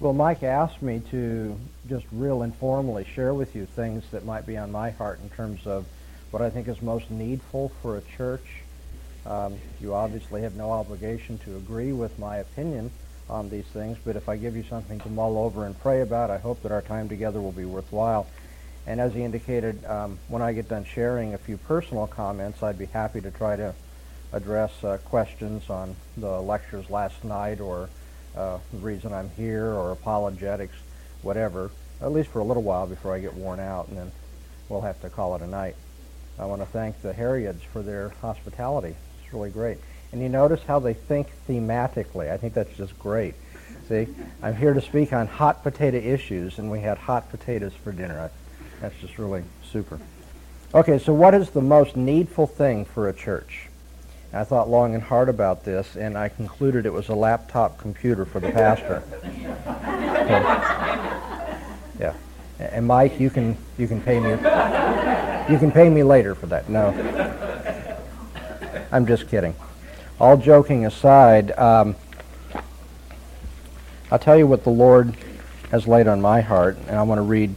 Well, Mike asked me to just real informally share with you things that might be on my heart in terms of what I think is most needful for a church. Um, you obviously have no obligation to agree with my opinion on these things, but if I give you something to mull over and pray about, I hope that our time together will be worthwhile. And as he indicated, um, when I get done sharing a few personal comments, I'd be happy to try to address uh, questions on the lectures last night or uh, the reason I'm here or apologetics, whatever, at least for a little while before I get worn out, and then we'll have to call it a night. I want to thank the Harriets for their hospitality. It's really great. And you notice how they think thematically. I think that's just great. See, I'm here to speak on hot potato issues, and we had hot potatoes for dinner. That's just really super. Okay, so what is the most needful thing for a church? I thought long and hard about this, and I concluded it was a laptop computer for the pastor. yeah. And Mike, you can you can pay me you can pay me later for that. No, I'm just kidding. All joking aside, um, I'll tell you what the Lord has laid on my heart, and I want to read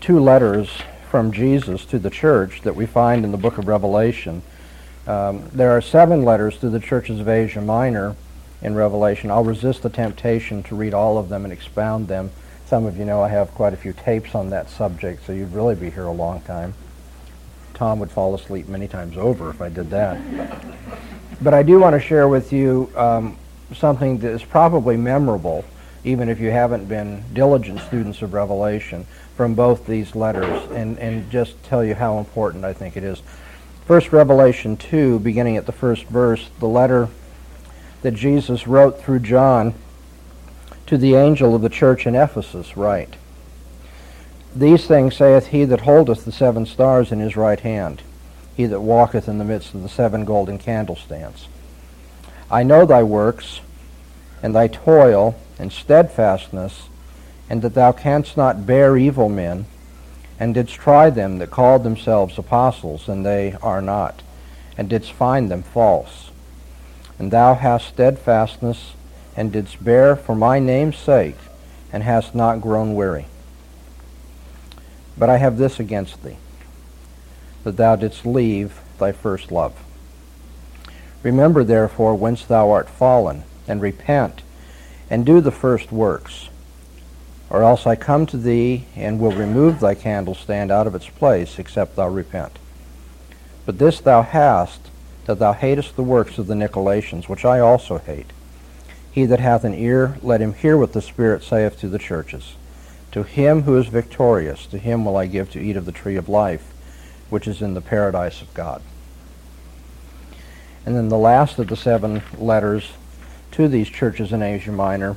two letters from Jesus to the church that we find in the book of Revelation. Um, there are seven letters to the churches of Asia Minor in Revelation. I'll resist the temptation to read all of them and expound them. Some of you know I have quite a few tapes on that subject, so you'd really be here a long time. Tom would fall asleep many times over if I did that. but I do want to share with you um, something that is probably memorable, even if you haven't been diligent students of Revelation, from both these letters, and, and just tell you how important I think it is. First Revelation 2, beginning at the first verse, the letter that Jesus wrote through John to the angel of the church in Ephesus write, These things saith he that holdeth the seven stars in his right hand, he that walketh in the midst of the seven golden candlestands. I know thy works, and thy toil, and steadfastness, and that thou canst not bear evil men, and didst try them that called themselves apostles, and they are not, and didst find them false. And thou hast steadfastness, and didst bear for my name's sake, and hast not grown weary. But I have this against thee, that thou didst leave thy first love. Remember therefore whence thou art fallen, and repent, and do the first works or else I come to thee and will remove thy candlestand out of its place, except thou repent. But this thou hast, that thou hatest the works of the Nicolaitans, which I also hate. He that hath an ear, let him hear what the Spirit saith to the churches. To him who is victorious, to him will I give to eat of the tree of life, which is in the paradise of God. And then the last of the seven letters to these churches in Asia Minor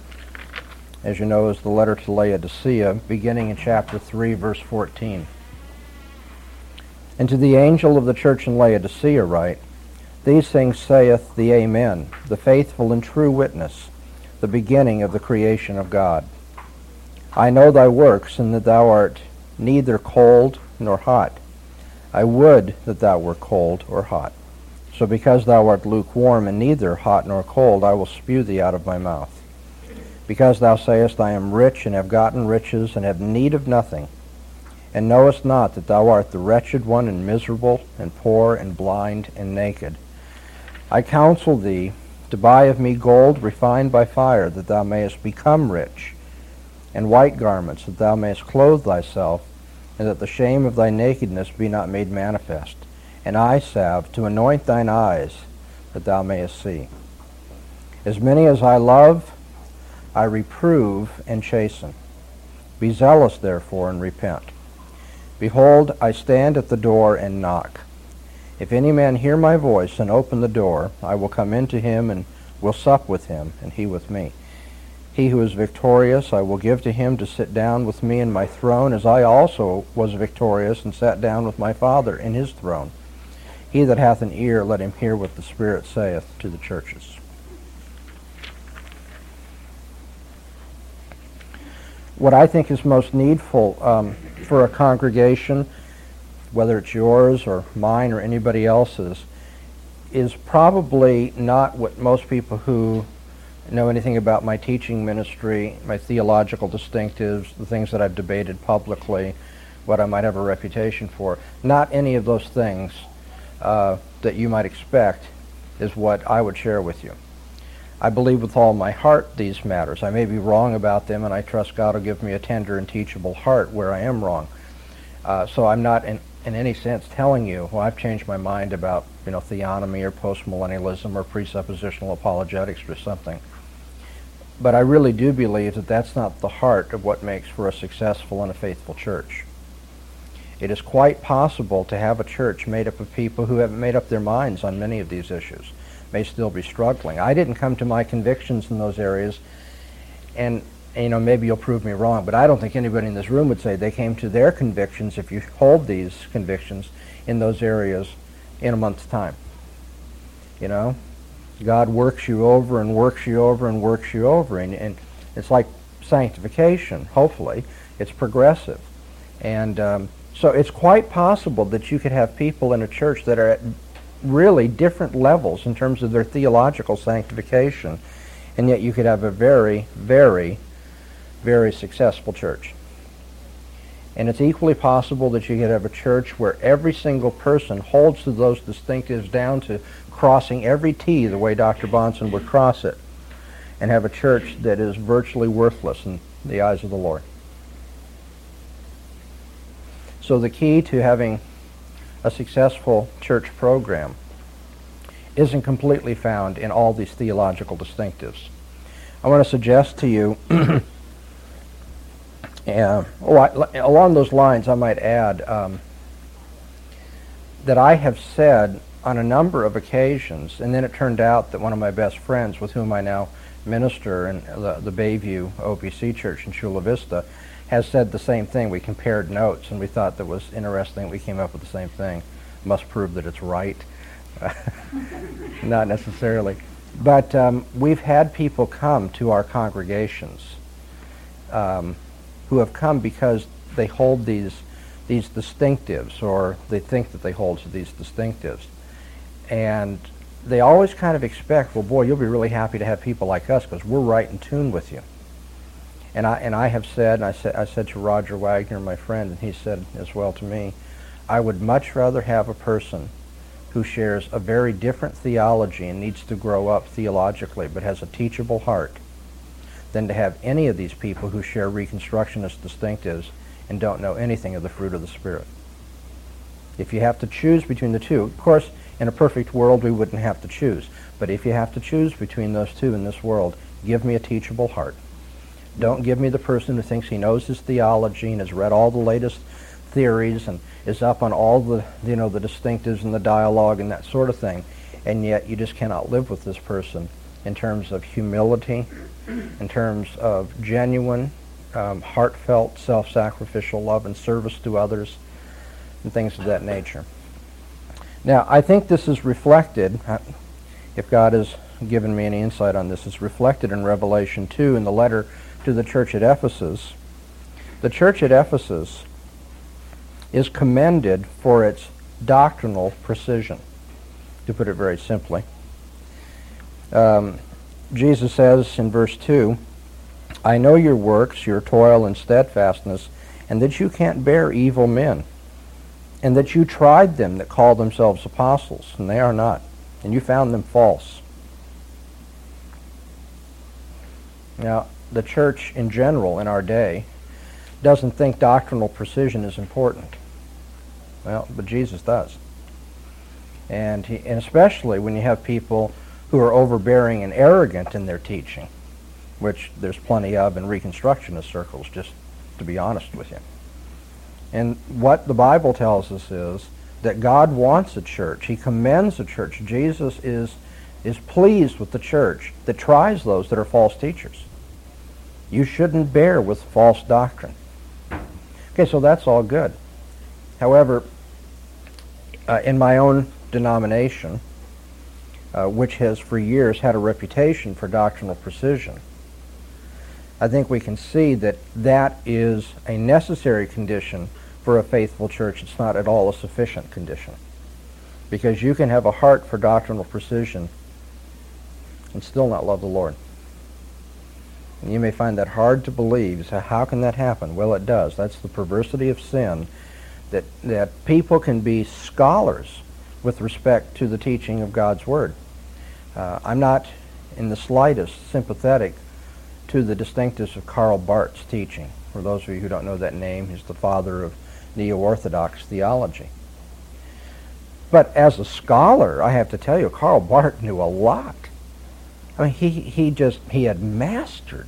as you know, is the letter to Laodicea, beginning in chapter 3, verse 14. And to the angel of the church in Laodicea write, These things saith the Amen, the faithful and true witness, the beginning of the creation of God. I know thy works, and that thou art neither cold nor hot. I would that thou were cold or hot. So because thou art lukewarm and neither hot nor cold, I will spew thee out of my mouth because thou sayest, I am rich and have gotten riches and have need of nothing, and knowest not that thou art the wretched one and miserable and poor and blind and naked. I counsel thee to buy of me gold refined by fire, that thou mayest become rich, and white garments, that thou mayest clothe thyself, and that the shame of thy nakedness be not made manifest, and eye salve to anoint thine eyes, that thou mayest see. As many as I love, I reprove and chasten. Be zealous, therefore, and repent. Behold, I stand at the door and knock. If any man hear my voice and open the door, I will come into him and will sup with him, and he with me. He who is victorious, I will give to him to sit down with me in my throne, as I also was victorious and sat down with my Father in his throne. He that hath an ear, let him hear what the Spirit saith to the churches. What I think is most needful um, for a congregation, whether it's yours or mine or anybody else's, is probably not what most people who know anything about my teaching ministry, my theological distinctives, the things that I've debated publicly, what I might have a reputation for. Not any of those things uh, that you might expect is what I would share with you. I believe with all my heart these matters. I may be wrong about them, and I trust God will give me a tender and teachable heart where I am wrong. Uh, so I'm not in, in any sense telling you, well, I've changed my mind about you know theonomy or postmillennialism or presuppositional apologetics or something. But I really do believe that that's not the heart of what makes for a successful and a faithful church. It is quite possible to have a church made up of people who haven't made up their minds on many of these issues, may still be struggling. I didn't come to my convictions in those areas, and you know maybe you'll prove me wrong, but I don't think anybody in this room would say they came to their convictions if you hold these convictions in those areas in a month's time. You know, God works you over and works you over and works you over, and, and it's like sanctification. Hopefully, it's progressive, and um, so it's quite possible that you could have people in a church that are at really different levels in terms of their theological sanctification, and yet you could have a very, very, very successful church. And it's equally possible that you could have a church where every single person holds to those distinctives down to crossing every T the way Dr. Bahnsen would cross it, and have a church that is virtually worthless in the eyes of the Lord. So the key to having a successful church program isn't completely found in all these theological distinctives. I want to suggest to you, uh, oh, I, along those lines, I might add um, that I have said on a number of occasions, and then it turned out that one of my best friends, with whom I now minister in the, the Bayview OPC Church in Chula Vista, has said the same thing. We compared notes, and we thought that was interesting. We came up with the same thing. Must prove that it's right. Not necessarily. But um, we've had people come to our congregations um, who have come because they hold these these distinctives, or they think that they hold to these distinctives, and they always kind of expect, well, boy, you'll be really happy to have people like us because we're right in tune with you. And I, and I have said, and I said, I said to Roger Wagner, my friend, and he said as well to me, I would much rather have a person who shares a very different theology and needs to grow up theologically but has a teachable heart than to have any of these people who share Reconstructionist distinctives and don't know anything of the fruit of the Spirit. If you have to choose between the two, of course, in a perfect world we wouldn't have to choose. But if you have to choose between those two in this world, give me a teachable heart. Don't give me the person who thinks he knows his theology and has read all the latest theories and is up on all the you know the distinctives and the dialogue and that sort of thing, and yet you just cannot live with this person in terms of humility, in terms of genuine, um, heartfelt, self-sacrificial love and service to others, and things of that nature. Now, I think this is reflected, uh, if God has given me any insight on this, is reflected in Revelation 2 in the letter to the church at Ephesus, the church at Ephesus is commended for its doctrinal precision, to put it very simply. Um, Jesus says in verse 2, I know your works, your toil and steadfastness, and that you can't bear evil men, and that you tried them that call themselves apostles, and they are not, and you found them false. Now, the church in general in our day doesn't think doctrinal precision is important. Well, but Jesus does. And, he, and especially when you have people who are overbearing and arrogant in their teaching, which there's plenty of in Reconstructionist circles, just to be honest with you. And what the Bible tells us is that God wants a church. He commends a church. Jesus is, is pleased with the church that tries those that are false teachers. You shouldn't bear with false doctrine. Okay, so that's all good. However, uh, in my own denomination, uh, which has for years had a reputation for doctrinal precision, I think we can see that that is a necessary condition for a faithful church. It's not at all a sufficient condition. Because you can have a heart for doctrinal precision and still not love the Lord. You may find that hard to believe. So how can that happen? Well, it does. That's the perversity of sin, that, that people can be scholars with respect to the teaching of God's Word. Uh, I'm not in the slightest sympathetic to the distinctives of Karl Barth's teaching. For those of you who don't know that name, he's the father of neo-Orthodox theology. But as a scholar, I have to tell you, Karl Barth knew a lot. I mean, he, he just, he had mastered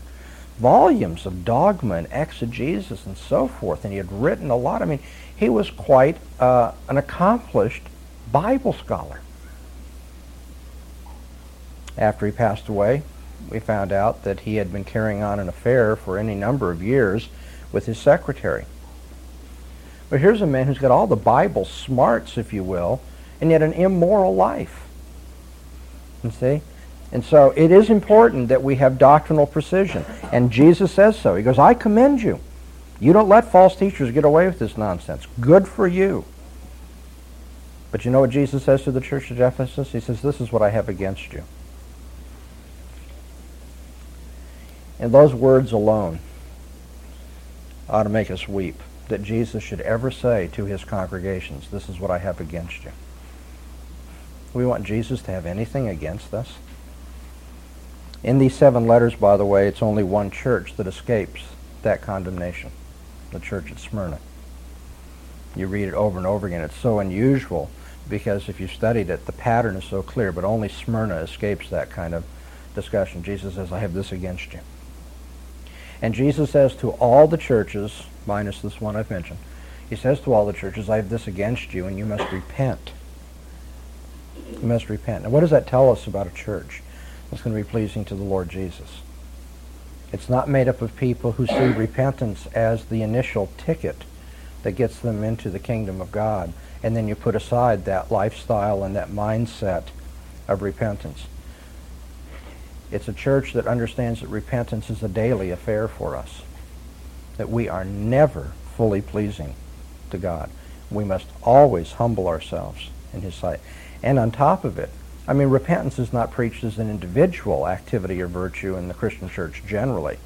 volumes of dogma and exegesis and so forth, and he had written a lot. I mean, he was quite uh, an accomplished Bible scholar. After he passed away, we found out that he had been carrying on an affair for any number of years with his secretary. But here's a man who's got all the Bible smarts, if you will, and yet an immoral life. You see? And so it is important that we have doctrinal precision. And Jesus says so. He goes, I commend you. You don't let false teachers get away with this nonsense. Good for you. But you know what Jesus says to the church of Ephesus? He says, This is what I have against you. And those words alone ought to make us weep that Jesus should ever say to his congregations, This is what I have against you. We want Jesus to have anything against us. In these seven letters, by the way, it's only one church that escapes that condemnation the church at Smyrna. You read it over and over again. It's so unusual because if you studied it, the pattern is so clear, but only Smyrna escapes that kind of discussion. Jesus says, I have this against you. And Jesus says to all the churches, minus this one I've mentioned, he says to all the churches, I have this against you, and you must repent. You must repent. Now, what does that tell us about a church that's going to be pleasing to the Lord Jesus? It's not made up of people who see repentance as the initial ticket that gets them into the kingdom of God, and then you put aside that lifestyle and that mindset of repentance. It's a church that understands that repentance is a daily affair for us, that we are never fully pleasing to God. We must always humble ourselves in His sight. And on top of it, I mean, repentance is not preached as an individual activity or virtue in the Christian church generally,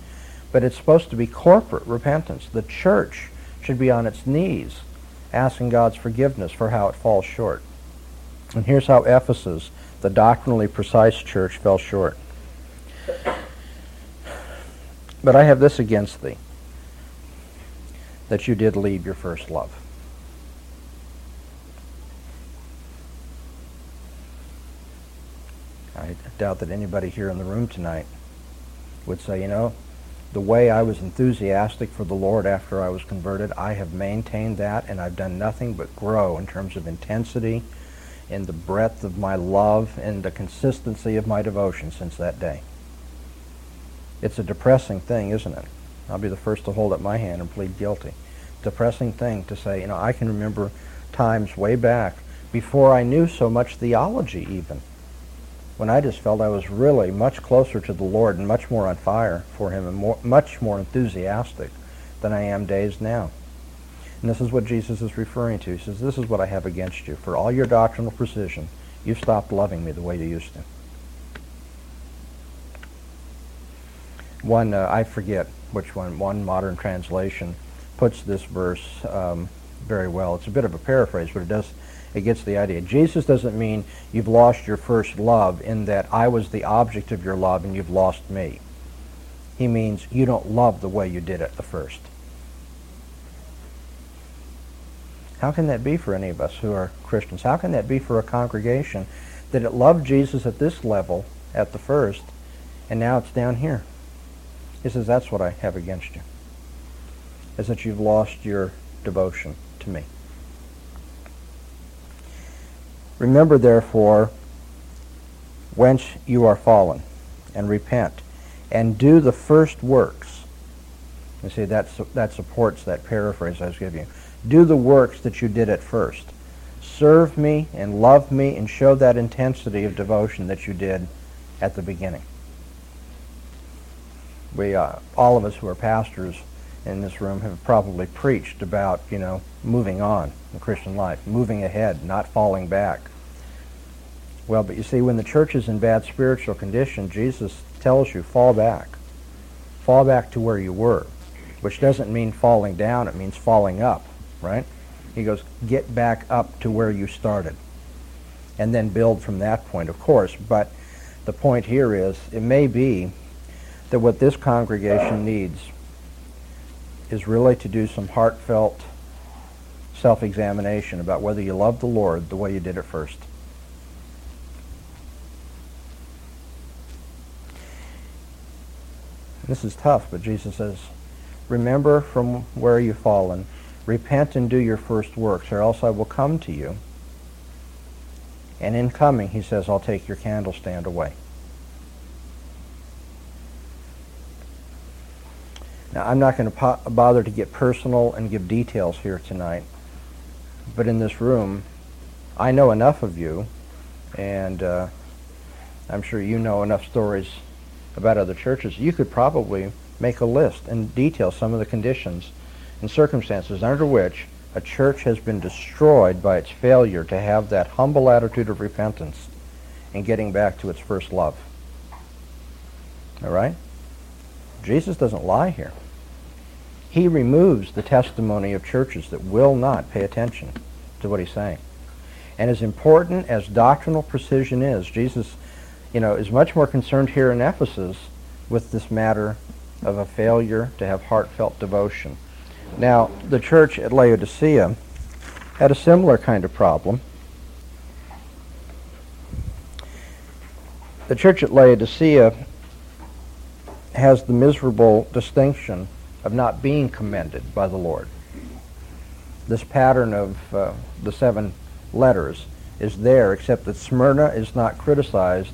but it's supposed to be corporate repentance. The church should be on its knees asking God's forgiveness for how it falls short. And here's how Ephesus, the doctrinally precise church, fell short. But I have this against thee, that you did leave your first love. I doubt that anybody here in the room tonight would say, you know, the way I was enthusiastic for the Lord after I was converted, I have maintained that and I've done nothing but grow in terms of intensity, in the breadth of my love, and the consistency of my devotion since that day. It's a depressing thing, isn't it? I'll be the first to hold up my hand and plead guilty. Depressing thing to say, you know, I can remember times way back before I knew so much theology even when I just felt I was really much closer to the Lord and much more on fire for Him and more, much more enthusiastic than I am days now. And this is what Jesus is referring to. He says, This is what I have against you. For all your doctrinal precision, you've stopped loving me the way you used to. One, uh, I forget which one, one modern translation puts this verse um, very well. It's a bit of a paraphrase, but it does it gets the idea. Jesus doesn't mean you've lost your first love in that I was the object of your love and you've lost me. He means you don't love the way you did at the first. How can that be for any of us who are Christians? How can that be for a congregation that it loved Jesus at this level at the first and now it's down here? He says, that's what I have against you, is that you've lost your devotion to me. Remember, therefore, whence you are fallen, and repent, and do the first works. You see, that, that supports that paraphrase I was giving you. Do the works that you did at first. Serve me and love me and show that intensity of devotion that you did at the beginning. We, uh, all of us who are pastors in this room have probably preached about, you know, moving on in Christian life, moving ahead, not falling back. Well, but you see, when the church is in bad spiritual condition, Jesus tells you, fall back. fall back to where you were, which doesn't mean falling down, it means falling up, right? He goes, get back up to where you started. And then build from that point, of course. But the point here is it may be that what this congregation needs is really to do some heartfelt self-examination about whether you love the Lord the way you did at first. This is tough, but Jesus says, Remember from where you've fallen. Repent and do your first works, or else I will come to you. And in coming, he says, I'll take your candlestand away. Now, I'm not going to po- bother to get personal and give details here tonight, but in this room, I know enough of you, and uh, I'm sure you know enough stories about other churches. You could probably make a list and detail some of the conditions and circumstances under which a church has been destroyed by its failure to have that humble attitude of repentance and getting back to its first love. All right? Jesus doesn't lie here he removes the testimony of churches that will not pay attention to what he's saying. And as important as doctrinal precision is, Jesus, you know, is much more concerned here in Ephesus with this matter of a failure to have heartfelt devotion. Now, the church at Laodicea had a similar kind of problem. The church at Laodicea has the miserable distinction of not being commended by the Lord. This pattern of uh, the seven letters is there, except that Smyrna is not criticized,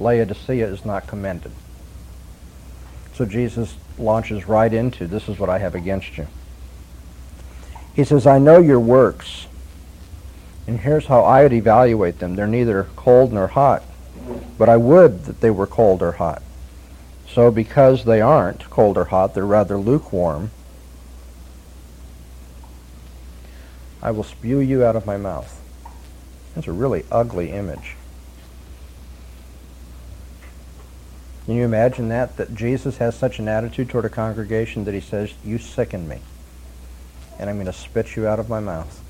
Laodicea is not commended. So Jesus launches right into this is what I have against you. He says, I know your works, and here's how I would evaluate them. They're neither cold nor hot, but I would that they were cold or hot. So because they aren't cold or hot, they're rather lukewarm, I will spew you out of my mouth. That's a really ugly image. Can you imagine that? That Jesus has such an attitude toward a congregation that he says, You sicken me, and I'm going to spit you out of my mouth.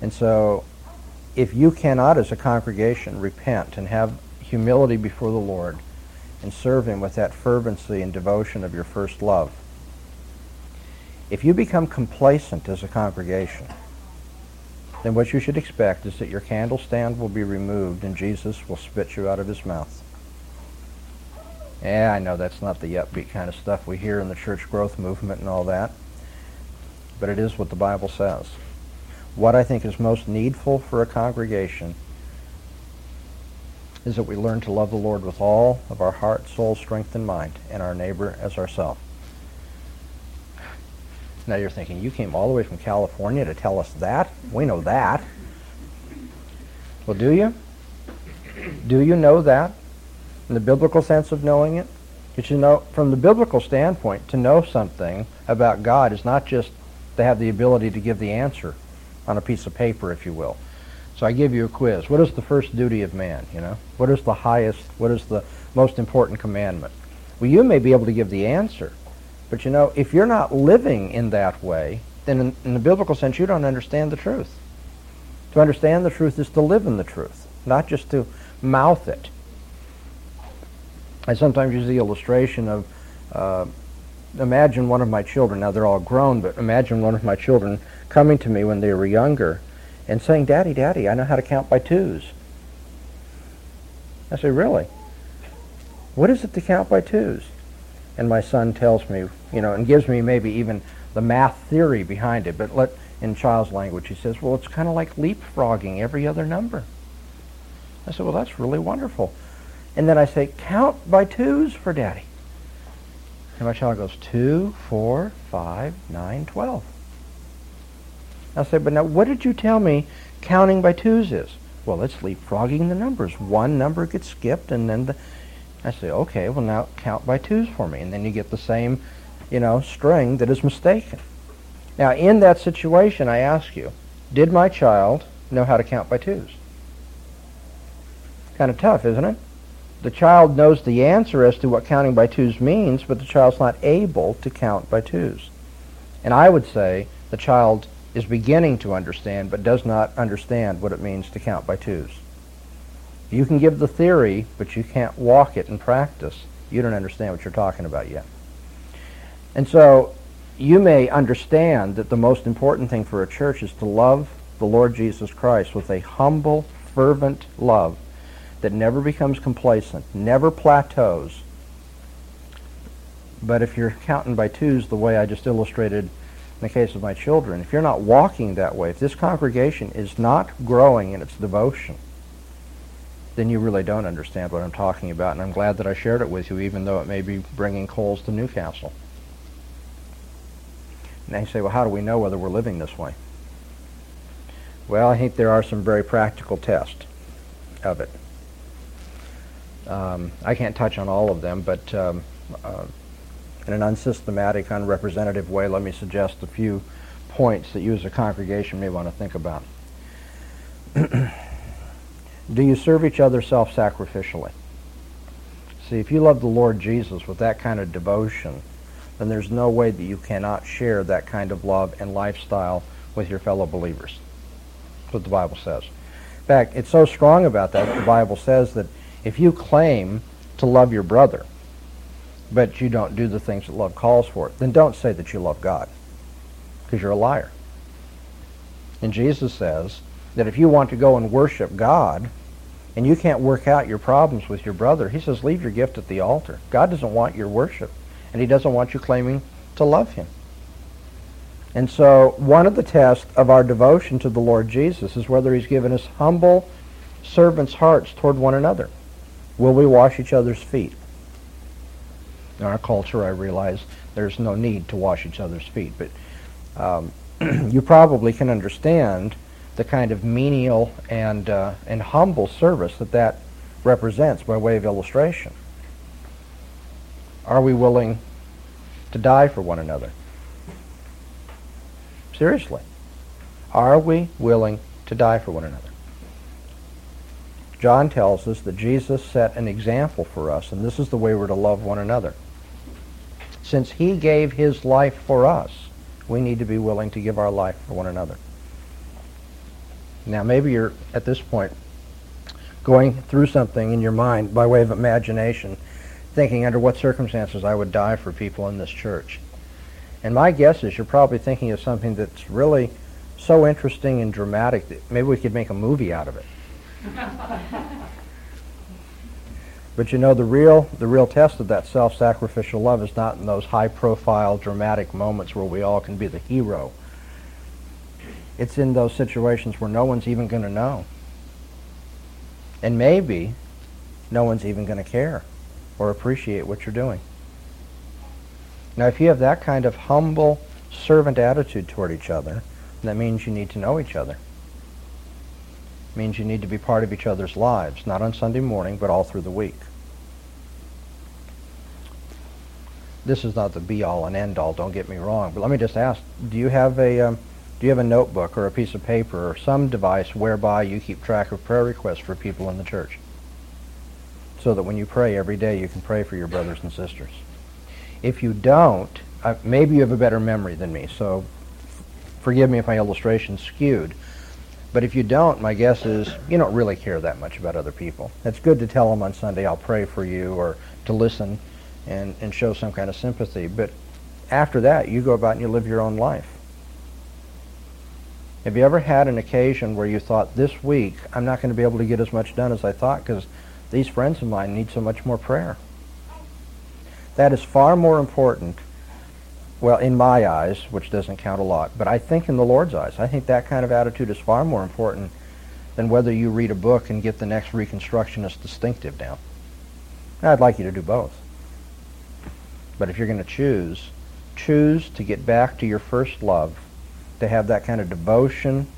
And so, if you cannot, as a congregation, repent and have humility before the Lord, and serve Him with that fervency and devotion of your first love. If you become complacent as a congregation, then what you should expect is that your candle stand will be removed and Jesus will spit you out of his mouth. Yeah, I know that's not the upbeat kind of stuff we hear in the church growth movement and all that, but it is what the Bible says. What I think is most needful for a congregation is that we learn to love the Lord with all of our heart, soul, strength, and mind, and our neighbor as ourselves. Now you're thinking, you came all the way from California to tell us that? We know that. Well, do you? Do you know that? In the biblical sense of knowing it? You know, from the biblical standpoint, to know something about God is not just to have the ability to give the answer on a piece of paper, if you will. So I give you a quiz. What is the first duty of man, you know? What is the highest, what is the most important commandment? Well, you may be able to give the answer. But you know, if you're not living in that way, then in, in the biblical sense, you don't understand the truth. To understand the truth is to live in the truth, not just to mouth it. I sometimes use the illustration of uh, imagine one of my children, now they're all grown, but imagine one of my children coming to me when they were younger and saying, Daddy, Daddy, I know how to count by twos. I say, Really? What is it to count by twos? And my son tells me, you know, and gives me maybe even the math theory behind it, but let, in child's language, he says, well, it's kind of like leapfrogging every other number. I said, well, that's really wonderful. And then I say, count by twos for daddy. And my child goes, two, four, five, nine, twelve. I'll say, but now what did you tell me counting by twos is? Well, it's leapfrogging the numbers. One number gets skipped, and then the, I say, okay, well now count by twos for me, and then you get the same, you know, string that is mistaken. Now, in that situation, I ask you, did my child know how to count by twos? Kind of tough, isn't it? The child knows the answer as to what counting by twos means, but the child's not able to count by twos. And I would say the child is beginning to understand, but does not understand what it means to count by twos. You can give the theory, but you can't walk it in practice. You don't understand what you're talking about yet. And so you may understand that the most important thing for a church is to love the Lord Jesus Christ with a humble, fervent love that never becomes complacent, never plateaus. But if you're counting by twos the way I just illustrated in the case of my children, if you're not walking that way, if this congregation is not growing in its devotion, then you really don't understand what I'm talking about. And I'm glad that I shared it with you, even though it may be bringing coals to Newcastle. And you say, well, how do we know whether we're living this way? Well, I think there are some very practical tests of it. Um, I can't touch on all of them, but um, uh, in an unsystematic, unrepresentative way, let me suggest a few points that you as a congregation may want to think about. Do you serve each other self-sacrificially? See, if you love the Lord Jesus with that kind of devotion, then there's no way that you cannot share that kind of love and lifestyle with your fellow believers. That's what the Bible says. In fact, it's so strong about that, the Bible says that if you claim to love your brother, but you don't do the things that love calls for, then don't say that you love God, because you're a liar. And Jesus says that if you want to go and worship God, and you can't work out your problems with your brother, he says, leave your gift at the altar. God doesn't want your worship, and he doesn't want you claiming to love him. And so one of the tests of our devotion to the Lord Jesus is whether he's given us humble servants' hearts toward one another. Will we wash each other's feet? In our culture, I realize there's no need to wash each other's feet, but um, you probably can understand the kind of menial and, uh, and humble service that that represents by way of illustration. Are we willing to die for one another? Seriously. Are we willing to die for one another? John tells us that Jesus set an example for us, and this is the way we're to love one another. Since he gave his life for us, we need to be willing to give our life for one another. Now, maybe you're at this point going through something in your mind by way of imagination, thinking under what circumstances I would die for people in this church. And my guess is you're probably thinking of something that's really so interesting and dramatic that maybe we could make a movie out of it. But you know the real the real test of that self-sacrificial love is not in those high-profile dramatic moments where we all can be the hero. It's in those situations where no one's even going to know. And maybe no one's even going to care or appreciate what you're doing. Now, if you have that kind of humble servant attitude toward each other, that means you need to know each other means you need to be part of each other's lives, not on Sunday morning, but all through the week. This is not the be-all and end-all, don't get me wrong, but let me just ask, do you have a um, do you have a notebook or a piece of paper or some device whereby you keep track of prayer requests for people in the church? So that when you pray every day, you can pray for your brothers and sisters. If you don't, uh, maybe you have a better memory than me, so forgive me if my illustration's skewed. But if you don't, my guess is you don't really care that much about other people. It's good to tell them on Sunday, I'll pray for you, or to listen and, and show some kind of sympathy. But after that, you go about and you live your own life. Have you ever had an occasion where you thought, this week, I'm not going to be able to get as much done as I thought because these friends of mine need so much more prayer? That is far more important well, in my eyes, which doesn't count a lot, but I think in the Lord's eyes, I think that kind of attitude is far more important than whether you read a book and get the next Reconstructionist distinctive down. I'd like you to do both. But if you're going to choose, choose to get back to your first love, to have that kind of devotion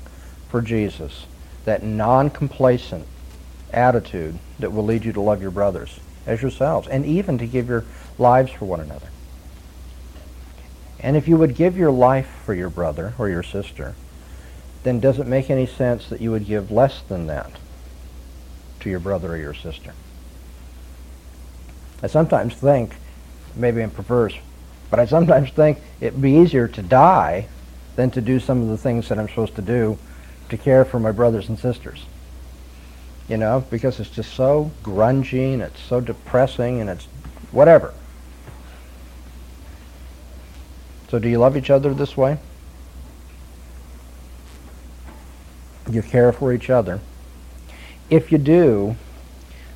for Jesus, that non-complacent attitude that will lead you to love your brothers as yourselves, and even to give your lives for one another. And if you would give your life for your brother or your sister, then does it make any sense that you would give less than that to your brother or your sister? I sometimes think, maybe I'm perverse, but I sometimes think it'd be easier to die than to do some of the things that I'm supposed to do to care for my brothers and sisters. You know, because it's just so grungy and it's so depressing and it's whatever. So do you love each other this way? You care for each other. If you do,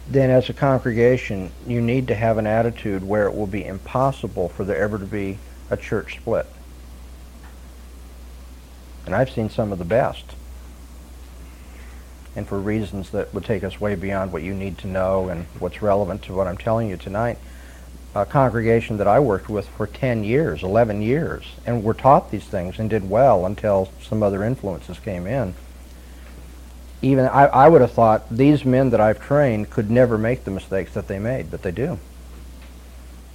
then as a congregation, you need to have an attitude where it will be impossible for there ever to be a church split. And I've seen some of the best. And for reasons that would take us way beyond what you need to know and what's relevant to what I'm telling you tonight, a congregation that I worked with for 10 years, 11 years, and were taught these things and did well until some other influences came in even I, I would have thought these men that I've trained could never make the mistakes that they made, but they do.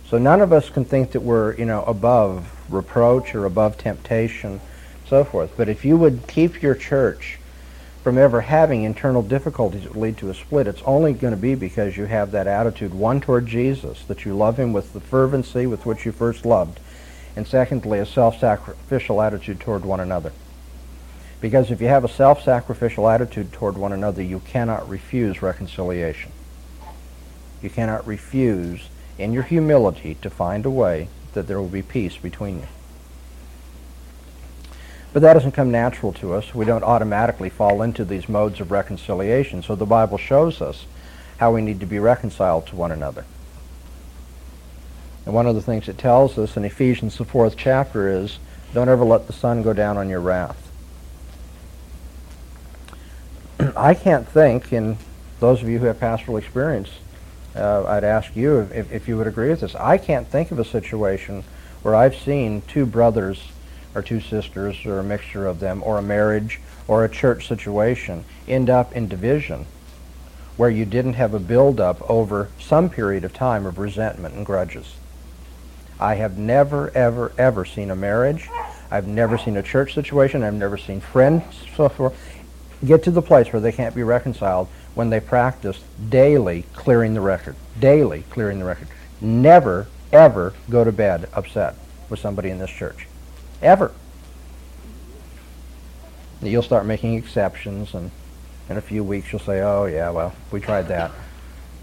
So none of us can think that we're, you know, above reproach or above temptation, so forth. But if you would keep your church from ever having internal difficulties that lead to a split, it's only going to be because you have that attitude, one toward Jesus, that you love him with the fervency with which you first loved, and secondly, a self-sacrificial attitude toward one another. Because if you have a self-sacrificial attitude toward one another, you cannot refuse reconciliation. You cannot refuse, in your humility, to find a way that there will be peace between you. But that doesn't come natural to us. We don't automatically fall into these modes of reconciliation. So the Bible shows us how we need to be reconciled to one another. And one of the things it tells us in Ephesians, the fourth chapter, is don't ever let the sun go down on your wrath. I can't think, and those of you who have pastoral experience, uh, I'd ask you if, if you would agree with this. I can't think of a situation where I've seen two brothers or two sisters or a mixture of them or a marriage or a church situation end up in division where you didn't have a buildup over some period of time of resentment and grudges. I have never, ever, ever seen a marriage. I've never seen a church situation. I've never seen friends so get to the place where they can't be reconciled when they practice daily clearing the record. Daily clearing the record. Never, ever go to bed upset with somebody in this church. Ever. You'll start making exceptions, and in a few weeks you'll say, oh, yeah, well, we tried that.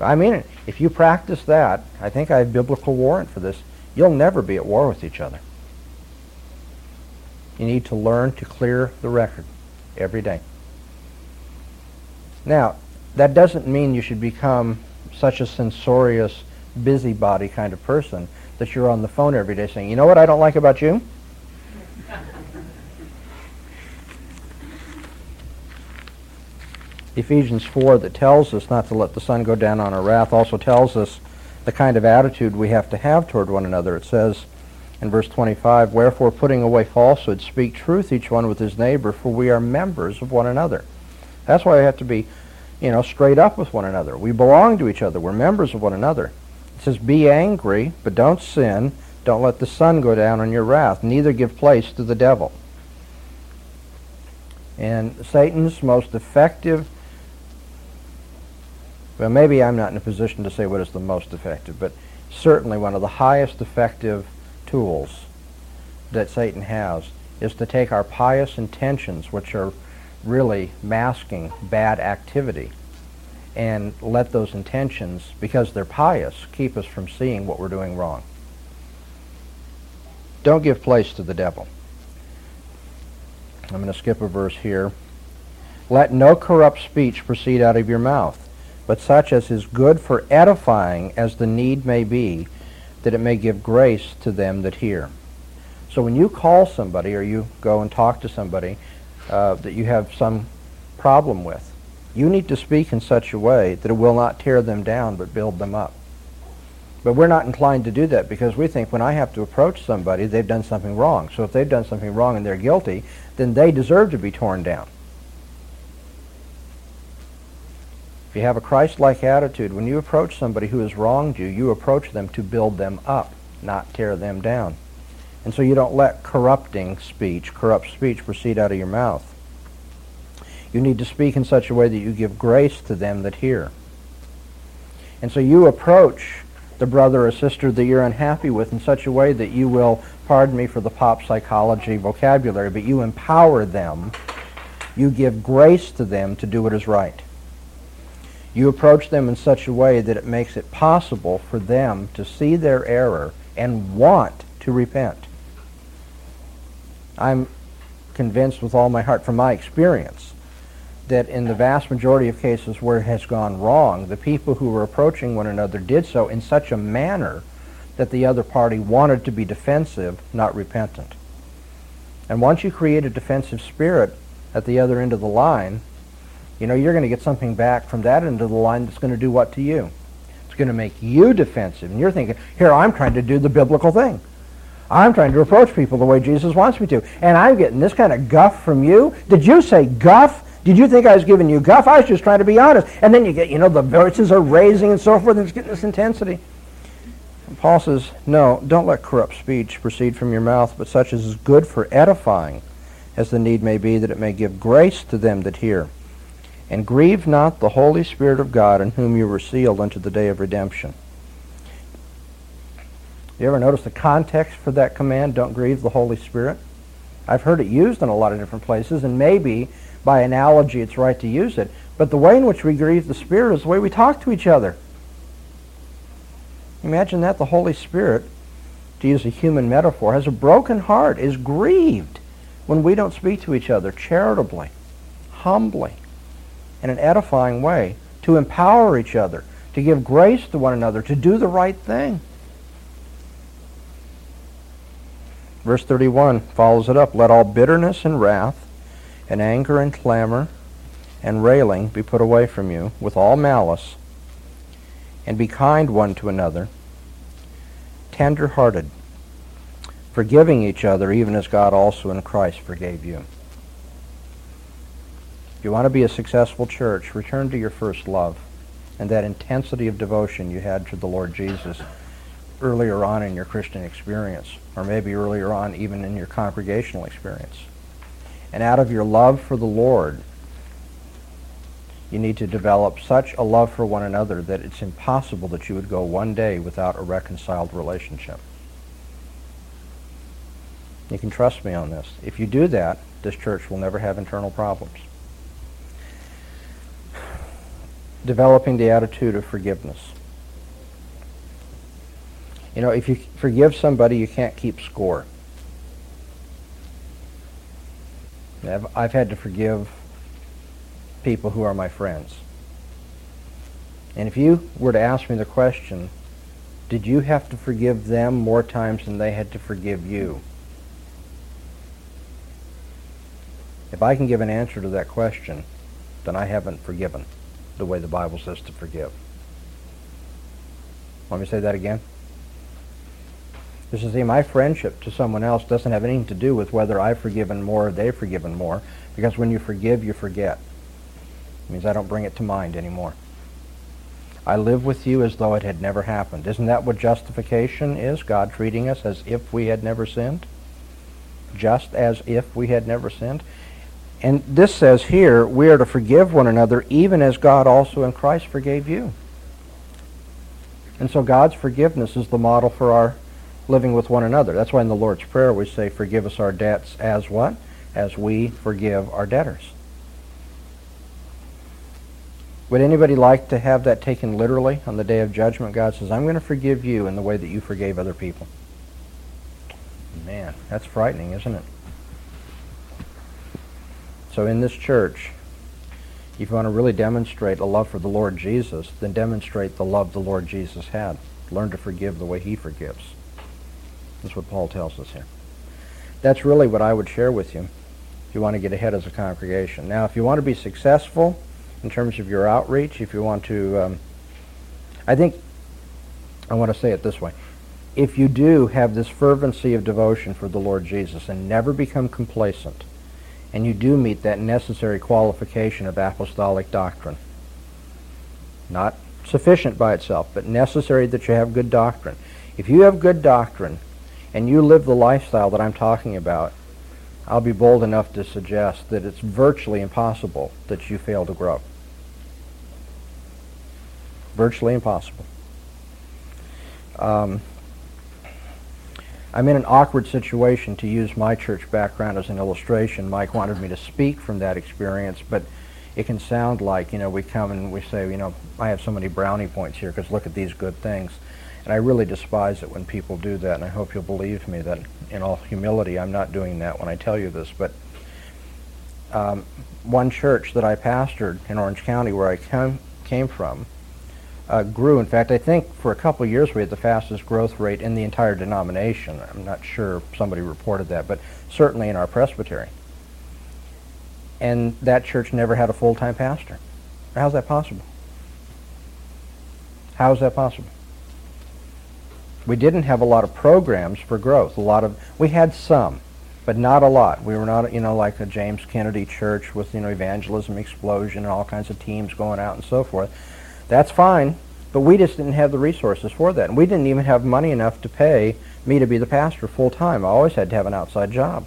I mean. If you practice that, I think I have biblical warrant for this, you'll never be at war with each other. You need to learn to clear the record every day. Now, that doesn't mean you should become such a censorious, busybody kind of person that you're on the phone every day saying, you know what I don't like about you? Ephesians 4 that tells us not to let the sun go down on our wrath also tells us the kind of attitude we have to have toward one another. It says in verse 25, Wherefore, putting away falsehood, speak truth each one with his neighbor, for we are members of one another. That's why we have to be, you know, straight up with one another. We belong to each other. We're members of one another. It says, Be angry, but don't sin. Don't let the sun go down on your wrath. Neither give place to the devil. And Satan's most effective, well, maybe I'm not in a position to say what is the most effective, but certainly one of the highest effective tools that Satan has is to take our pious intentions, which are really masking bad activity and let those intentions, because they're pious, keep us from seeing what we're doing wrong. Don't give place to the devil. I'm going to skip a verse here. Let no corrupt speech proceed out of your mouth, but such as is good for edifying as the need may be, that it may give grace to them that hear. So when you call somebody or you go and talk to somebody, uh, that you have some problem with. You need to speak in such a way that it will not tear them down but build them up. But we're not inclined to do that because we think when I have to approach somebody, they've done something wrong. So if they've done something wrong and they're guilty, then they deserve to be torn down. If you have a Christ-like attitude, when you approach somebody who has wronged you, you approach them to build them up, not tear them down. And so you don't let corrupting speech, corrupt speech proceed out of your mouth. You need to speak in such a way that you give grace to them that hear. And so you approach the brother or sister that you're unhappy with in such a way that you will, pardon me for the pop psychology vocabulary, but you empower them. You give grace to them to do what is right. You approach them in such a way that it makes it possible for them to see their error and want to repent. I'm convinced with all my heart from my experience that in the vast majority of cases where it has gone wrong, the people who were approaching one another did so in such a manner that the other party wanted to be defensive, not repentant. And once you create a defensive spirit at the other end of the line, you know, you're going to get something back from that end of the line that's going to do what to you? It's going to make you defensive. And you're thinking, here, I'm trying to do the biblical thing. I'm trying to approach people the way Jesus wants me to. And I'm getting this kind of guff from you. Did you say guff? Did you think I was giving you guff? I was just trying to be honest. And then you get, you know, the voices are raising and so forth, and it's getting this intensity. And Paul says, no, don't let corrupt speech proceed from your mouth, but such as is good for edifying, as the need may be, that it may give grace to them that hear. And grieve not the Holy Spirit of God, in whom you were sealed unto the day of redemption. You ever notice the context for that command, don't grieve the Holy Spirit? I've heard it used in a lot of different places, and maybe by analogy it's right to use it. But the way in which we grieve the Spirit is the way we talk to each other. Imagine that the Holy Spirit, to use a human metaphor, has a broken heart, is grieved when we don't speak to each other charitably, humbly, in an edifying way, to empower each other, to give grace to one another, to do the right thing. Verse 31 follows it up. Let all bitterness and wrath and anger and clamor and railing be put away from you with all malice, and be kind one to another, tender hearted, forgiving each other, even as God also in Christ forgave you. If you want to be a successful church, return to your first love and that intensity of devotion you had to the Lord Jesus earlier on in your Christian experience, or maybe earlier on even in your congregational experience. And out of your love for the Lord, you need to develop such a love for one another that it's impossible that you would go one day without a reconciled relationship. You can trust me on this. If you do that, this church will never have internal problems. Developing the attitude of forgiveness. You know, if you forgive somebody, you can't keep score. I've, I've had to forgive people who are my friends. And if you were to ask me the question, did you have to forgive them more times than they had to forgive you? If I can give an answer to that question, then I haven't forgiven the way the Bible says to forgive. Let me say that again? This is see, my friendship to someone else doesn't have anything to do with whether I've forgiven more or they've forgiven more, because when you forgive, you forget. It means I don't bring it to mind anymore. I live with you as though it had never happened. Isn't that what justification is? God treating us as if we had never sinned? Just as if we had never sinned? And this says here, we are to forgive one another even as God also in Christ forgave you. And so God's forgiveness is the model for our living with one another. That's why in the Lord's Prayer we say, forgive us our debts as what? As we forgive our debtors. Would anybody like to have that taken literally on the day of judgment? God says, I'm going to forgive you in the way that you forgave other people. Man, that's frightening, isn't it? So in this church, if you want to really demonstrate a love for the Lord Jesus, then demonstrate the love the Lord Jesus had. Learn to forgive the way he forgives. That's what Paul tells us here. That's really what I would share with you if you want to get ahead as a congregation. Now, if you want to be successful in terms of your outreach, if you want to, um, I think, I want to say it this way. If you do have this fervency of devotion for the Lord Jesus and never become complacent, and you do meet that necessary qualification of apostolic doctrine, not sufficient by itself, but necessary that you have good doctrine. If you have good doctrine, and you live the lifestyle that I'm talking about, I'll be bold enough to suggest that it's virtually impossible that you fail to grow. Virtually impossible. Um, I'm in an awkward situation to use my church background as an illustration. Mike wanted me to speak from that experience, but it can sound like, you know, we come and we say, you know, I have so many brownie points here because look at these good things. And I really despise it when people do that, and I hope you'll believe me that in all humility, I'm not doing that when I tell you this. But um, one church that I pastored in Orange County, where I came, came from, uh, grew. In fact, I think for a couple of years we had the fastest growth rate in the entire denomination. I'm not sure somebody reported that, but certainly in our presbytery. And that church never had a full-time pastor. How's that possible? How is that possible? We didn't have a lot of programs for growth. A lot of we had some, but not a lot. We were not, you know, like a James Kennedy church with you know evangelism explosion and all kinds of teams going out and so forth. That's fine, but we just didn't have the resources for that. And we didn't even have money enough to pay me to be the pastor full time. I always had to have an outside job.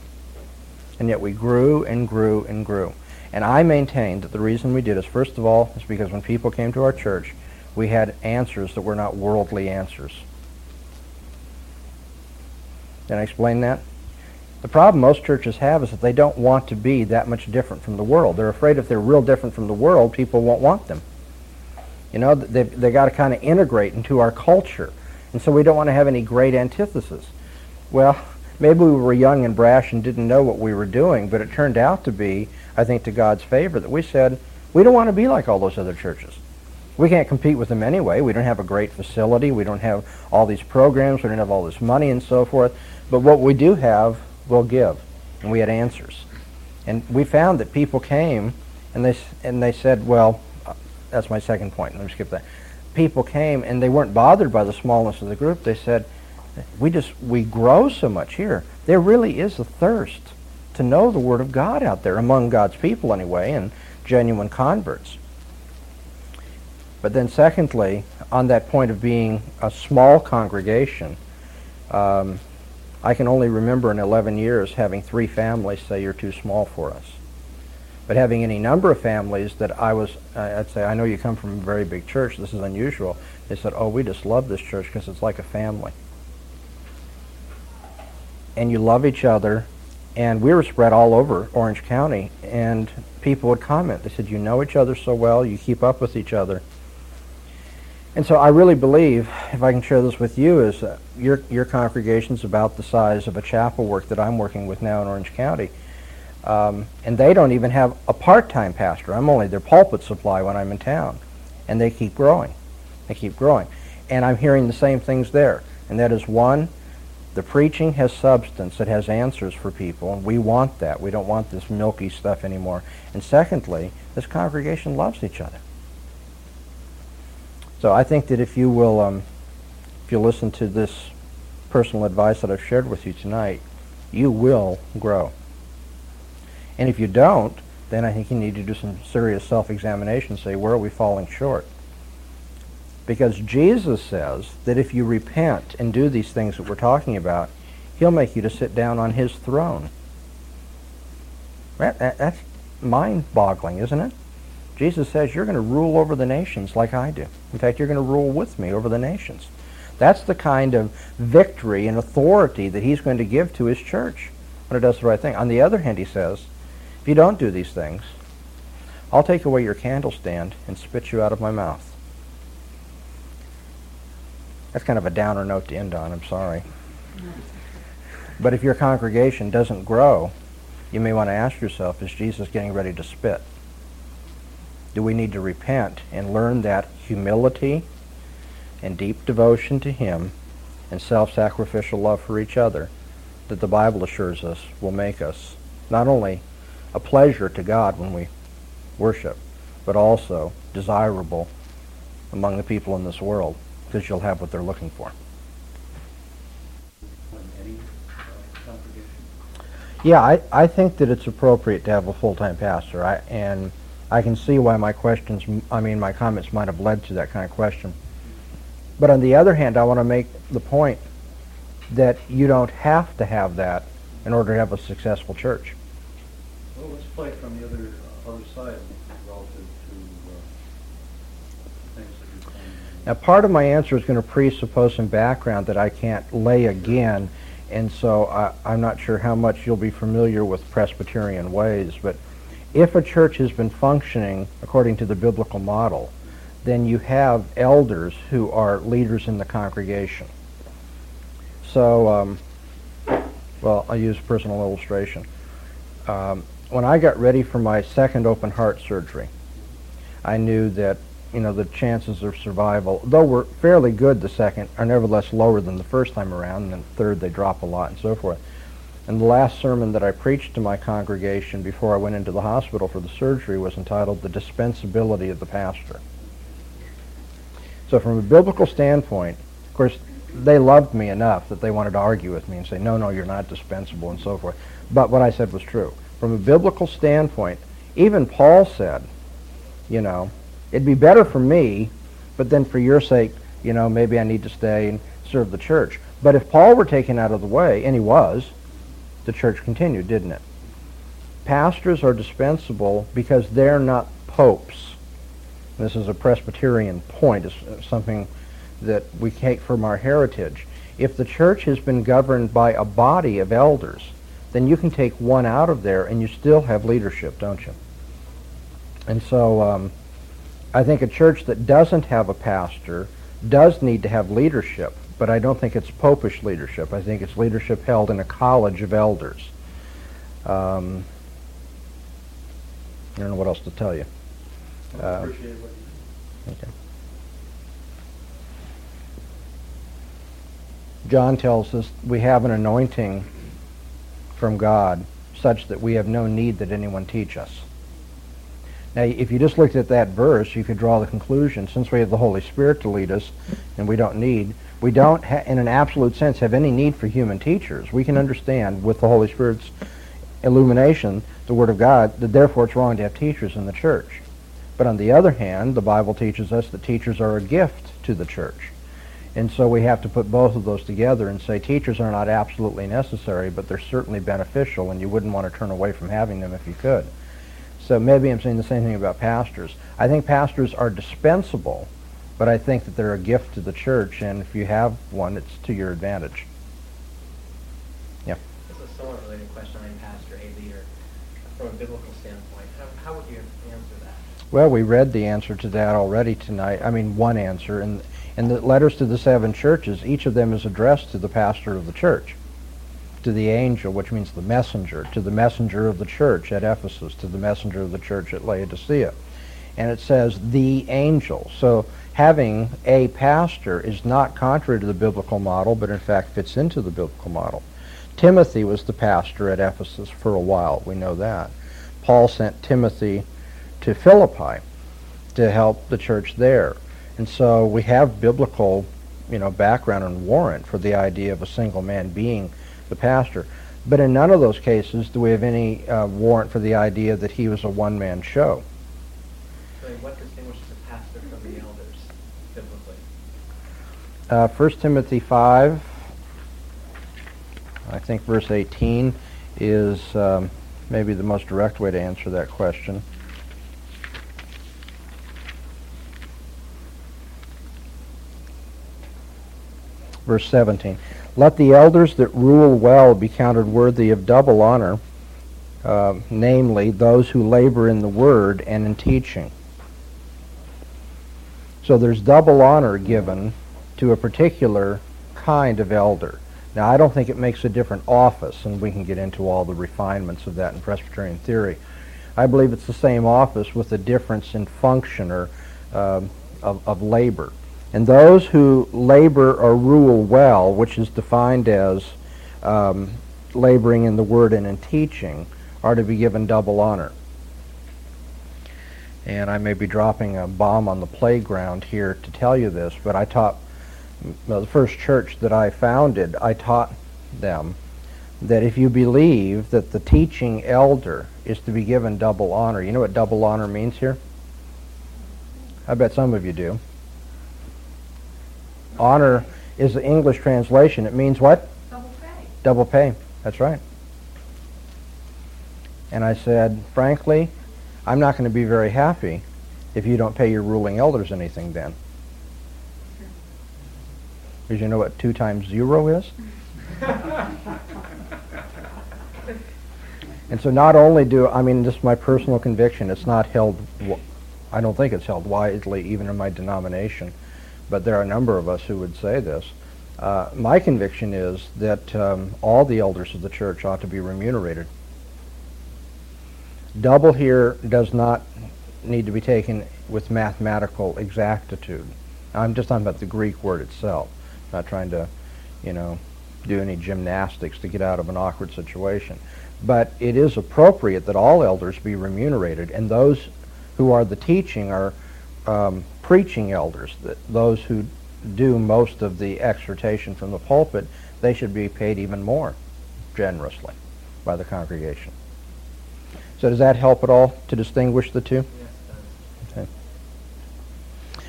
And yet we grew and grew and grew. And I maintained that the reason we did is, first of all, is because when people came to our church, we had answers that were not worldly answers. Can I explain that? The problem most churches have is that they don't want to be that much different from the world. They're afraid if they're real different from the world, people won't want them. You know, they they got to kind of integrate into our culture, and so we don't want to have any great antithesis. Well, maybe we were young and brash and didn't know what we were doing, but it turned out to be, I think, to God's favor that we said we don't want to be like all those other churches. We can't compete with them anyway. We don't have a great facility. We don't have all these programs. We don't have all this money and so forth. But what we do have, we'll give. And we had answers. And we found that people came and they, and they said, well, that's my second point. Let me skip that. People came and they weren't bothered by the smallness of the group. They said, "We just we grow so much here. There really is a thirst to know the Word of God out there among God's people anyway, and genuine converts." But then, secondly, on that point of being a small congregation, um, I can only remember in 11 years having three families say, "You're too small for us." But having any number of families that I was, I'd say, I know you come from a very big church, this is unusual. They said, oh, we just love this church because it's like a family. And you love each other. And we were spread all over Orange County. And people would comment. They said, you know each other so well, you keep up with each other. And so I really believe, if I can share this with you, is uh, your, your congregation's about the size of a chapel work that I'm working with now in Orange County. Um, and they don't even have a part-time pastor. I'm only their pulpit supply when I'm in town. And they keep growing. They keep growing. And I'm hearing the same things there. And that is one, the preaching has substance. It has answers for people. And we want that. We don't want this milky stuff anymore. And secondly, this congregation loves each other. So I think that if you will, um, if you listen to this personal advice that I've shared with you tonight, you will grow. And if you don't, then I think you need to do some serious self-examination, say, where are we falling short? Because Jesus says that if you repent and do these things that we're talking about, he'll make you to sit down on his throne. that's mind-boggling, isn't it? Jesus says, you're going to rule over the nations like I do. In fact, you're going to rule with me over the nations. That's the kind of victory and authority that he's going to give to his church when it does the right thing. On the other hand, he says, if you don't do these things, I'll take away your candle stand and spit you out of my mouth. That's kind of a downer note to end on, I'm sorry. But if your congregation doesn't grow, you may want to ask yourself, is Jesus getting ready to spit? Do we need to repent and learn that humility and deep devotion to Him and self-sacrificial love for each other that the Bible assures us will make us not only a pleasure to God when we worship, but also desirable among the people in this world because you'll have what they're looking for. Yeah, I, I think that it's appropriate to have a full-time pastor, I, and I can see why my questions, I mean, my comments might have led to that kind of question. But on the other hand, I want to make the point that you don't have to have that in order to have a successful church. Well, let's play it from the other uh, other side relative to uh, things that you're saying. Now, part of my answer is going to presuppose some background that I can't lay again, and so I, I'm not sure how much you'll be familiar with Presbyterian ways, but if a church has been functioning according to the biblical model, then you have elders who are leaders in the congregation. So, um, well, I'll use personal illustration. Um, when I got ready for my second open heart surgery, I knew that you know the chances of survival, though were fairly good the second, are nevertheless lower than the first time around, and then third they drop a lot and so forth. And the last sermon that I preached to my congregation before I went into the hospital for the surgery was entitled The Dispensability of the Pastor. So from a biblical standpoint, of course, they loved me enough that they wanted to argue with me and say, no, no, you're not dispensable and so forth. But what I said was true. From a biblical standpoint, even Paul said, you know, it'd be better for me, but then for your sake, you know, maybe I need to stay and serve the church. But if Paul were taken out of the way, and he was, the church continued, didn't it? Pastors are dispensable because they're not popes. This is a Presbyterian point. It's uh, something that we take from our heritage. If the church has been governed by a body of elders, then you can take one out of there and you still have leadership, don't you? And so um, I think a church that doesn't have a pastor does need to have leadership, but I don't think it's popish leadership. I think it's leadership held in a college of elders. Um, I don't know what else to tell you. I Uh, appreciate what you Okay. John tells us we have an anointing from God such that we have no need that anyone teach us. Now, if you just looked at that verse, you could draw the conclusion, since we have the Holy Spirit to lead us, and we don't need, we don't, ha- in an absolute sense, have any need for human teachers. We can understand, with the Holy Spirit's illumination, the Word of God, that therefore it's wrong to have teachers in the church. But on the other hand, the Bible teaches us that teachers are a gift to the church. And so we have to put both of those together and say teachers are not absolutely necessary, but they're certainly beneficial, and you wouldn't want to turn away from having them if you could. So maybe I'm saying the same thing about pastors. I think pastors are dispensable, but I think that they're a gift to the church, and if you have one, it's to your advantage. Yeah? This is a somewhat related question on a pastor, a leader, from a biblical standpoint. How, how would you answer that? Well, we read the answer to that already tonight. I mean, one answer. And, and the letters to the seven churches, each of them is addressed to the pastor of the church, to the angel, which means the messenger, to the messenger of the church at Ephesus, to the messenger of the church at Laodicea. And it says the angel. So having a pastor is not contrary to the biblical model, but in fact fits into the biblical model. Timothy was the pastor at Ephesus for a while. We know that. Paul sent Timothy to Philippi to help the church there. And so we have biblical, you know, background and warrant for the idea of a single man being the pastor. But in none of those cases do we have any uh, warrant for the idea that he was a one-man show. So what distinguishes a pastor from the elders, biblically? Uh, 1 Timothy 5, I think verse 18 is um, maybe the most direct way to answer that question. Verse 17. Let the elders that rule well be counted worthy of double honor, uh, namely those who labor in the word and in teaching. So there's double honor given to a particular kind of elder. Now, I don't think it makes a different office, and we can get into all the refinements of that in Presbyterian theory. I believe it's the same office with a difference in function or um of, of labor. And those who labor or rule well, which is defined as um, laboring in the word and in teaching, are to be given double honor. And I may be dropping a bomb on the playground here to tell you this, but I taught well, the first church that I founded, I taught them that if you believe that the teaching elder is to be given double honor, you know what double honor means here? I bet some of you do. Honor is the English translation. It means what? Double pay. Double pay. That's right. And I said, frankly, I'm not going to be very happy if you don't pay your ruling elders anything then. Because you know what two times zero is? and so not only do, I mean, this is my personal conviction, it's not held, I don't think it's held widely even in my denomination, but there are a number of us who would say this. Uh, my conviction is that um, all the elders of the church ought to be remunerated. Double here does not need to be taken with mathematical exactitude. I'm just talking about the Greek word itself, I'm not trying to, you know, do any gymnastics to get out of an awkward situation. But it is appropriate that all elders be remunerated, and those who are the teaching are um, preaching elders, that those who do most of the exhortation from the pulpit, they should be paid even more generously by the congregation. So does that help at all to distinguish the two? Yes, it does. Okay.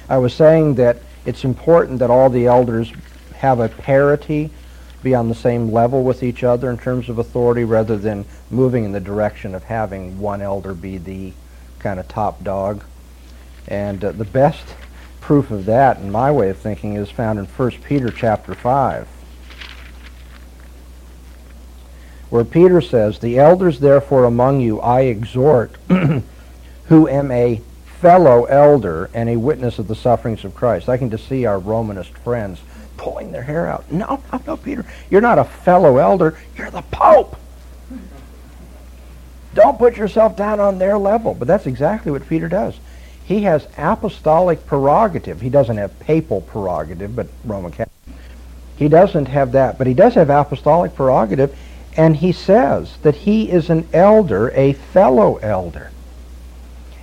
I was saying that it's important that all the elders have a parity, be on the same level with each other in terms of authority rather than moving in the direction of having one elder be the kind of top dog. And uh, the best proof of that, in my way of thinking, is found in 1 Peter chapter 5. where Peter says, The elders therefore among you I exhort, who am a fellow elder and a witness of the sufferings of Christ. I can just see our Romanist friends pulling their hair out. No, no, no, Peter. You're not a fellow elder. You're the Pope. Don't put yourself down on their level. But that's exactly what Peter does. He has apostolic prerogative. He doesn't have papal prerogative, but Roman Catholic. He doesn't have that, but he does have apostolic prerogative and he says that he is an elder, a fellow elder.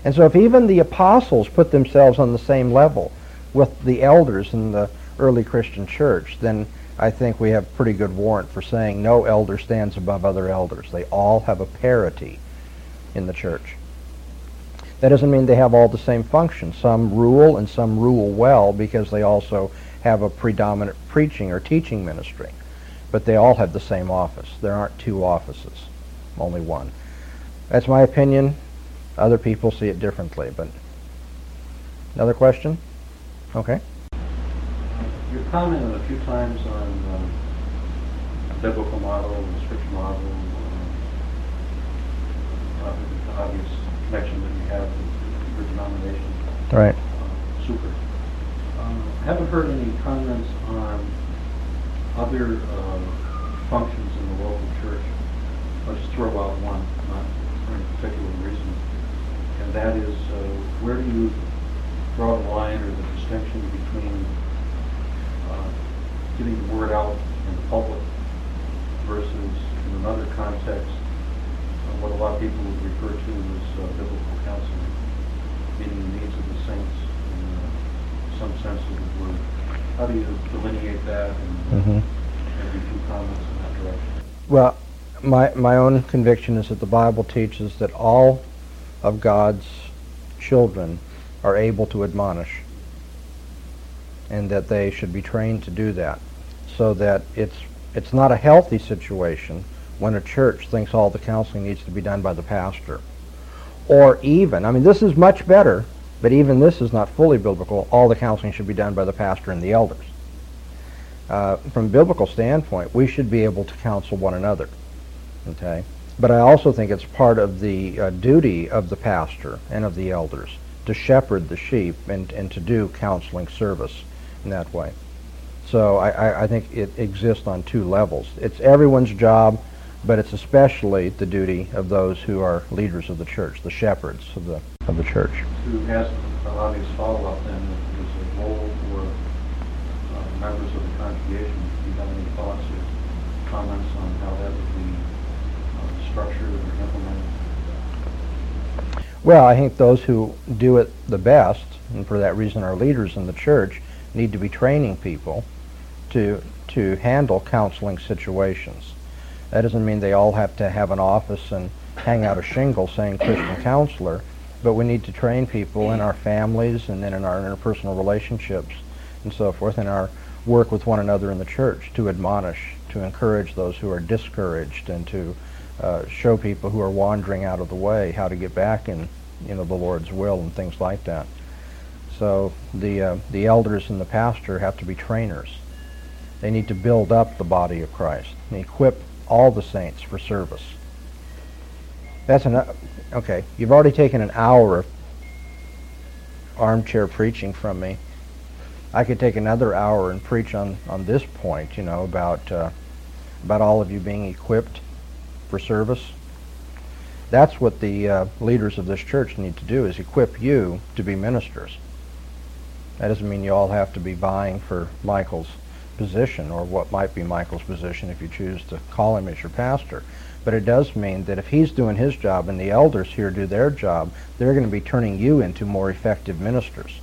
And so if even the apostles put themselves on the same level with the elders in the early Christian church, then I think we have pretty good warrant for saying no elder stands above other elders. They all have a parity in the church. That doesn't mean they have all the same functions. Some rule and some rule well because they also have a predominant preaching or teaching ministry but they all have the same office. There aren't two offices, only one. That's my opinion. Other people see it differently, but another question? Okay. You commented a few times on um, biblical model and scripture model, uh, obvious connection that you have with your denomination. Right. Uh, super. Um, haven't heard any comments on other uh, functions in the local church. I'll just throw out one, not for any particular reason, and that is uh, where do you draw the line or the distinction between uh, getting the word out in the public versus in another context what a lot of people would refer to as uh, biblical counseling, meeting the needs of the saints in uh, some sense of the word. How do you delineate that and Mm-hmm. maybe a few comments in that direction? Well, my, my own conviction is that the Bible teaches that all of God's children are able to admonish and that they should be trained to do that so that it's it's not a healthy situation when a church thinks all the counseling needs to be done by the pastor or even I mean this is much better but even this is not fully biblical all the counseling should be done by the pastor and the elders uh, from a biblical standpoint, we should be able to counsel one another. Okay? But I also think it's part of the uh, duty of the pastor and of the elders to shepherd the sheep and, and to do counseling service in that way. So I, I, I think it exists on two levels. It's everyone's job, but it's especially the duty of those who are leaders of the church, the shepherds of the, of the church. To ask an obvious follow-up then, is a role for uh, members of the congregation. Do you have any thoughts or comments on how that would be uh, structured or implemented? Well, I think those who do it the best, and for that reason are leaders in the church, need to be training people to to handle counseling situations. That doesn't mean they all have to have an office and hang out a shingle saying Christian counselor, but we need to train people in our families and then in our interpersonal relationships and so forth, in our work with one another in the church to admonish, to encourage those who are discouraged, and to uh, show people who are wandering out of the way how to get back in you know the Lord's will and things like that. So the uh, the elders and the pastor have to be trainers They need to build up the body of Christ and equip all the saints for service. That's an okay. You've already taken an hour of armchair preaching from me. I could take another hour and preach on, on this point, you know, about uh, about all of you being equipped for service. That's what the uh, leaders of this church need to do is equip you to be ministers. That doesn't mean you all have to be vying for Michael's position or what might be Michael's position if you choose to call him as your pastor. But it does mean that if he's doing his job and the elders here do their job, they're going to be turning you into more effective ministers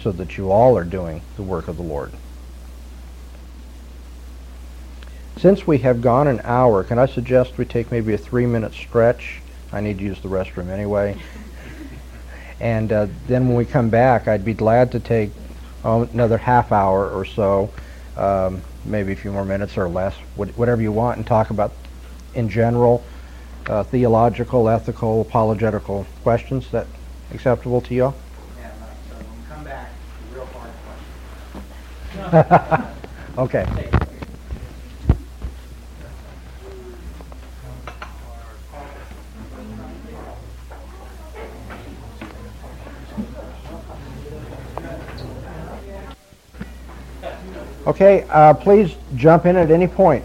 so that you all are doing the work of the Lord. Since we have gone an hour, can I suggest we take maybe a three-minute stretch? I need to use the restroom anyway. And uh, then when we come back, I'd be glad to take oh, another half hour or so, um, maybe a few more minutes or less, whatever you want, and talk about, in general, uh, theological, ethical, apologetical questions. That acceptable to you all? Yeah, so when we come back, real hard questions. okay. Okay, uh, please jump in at any point.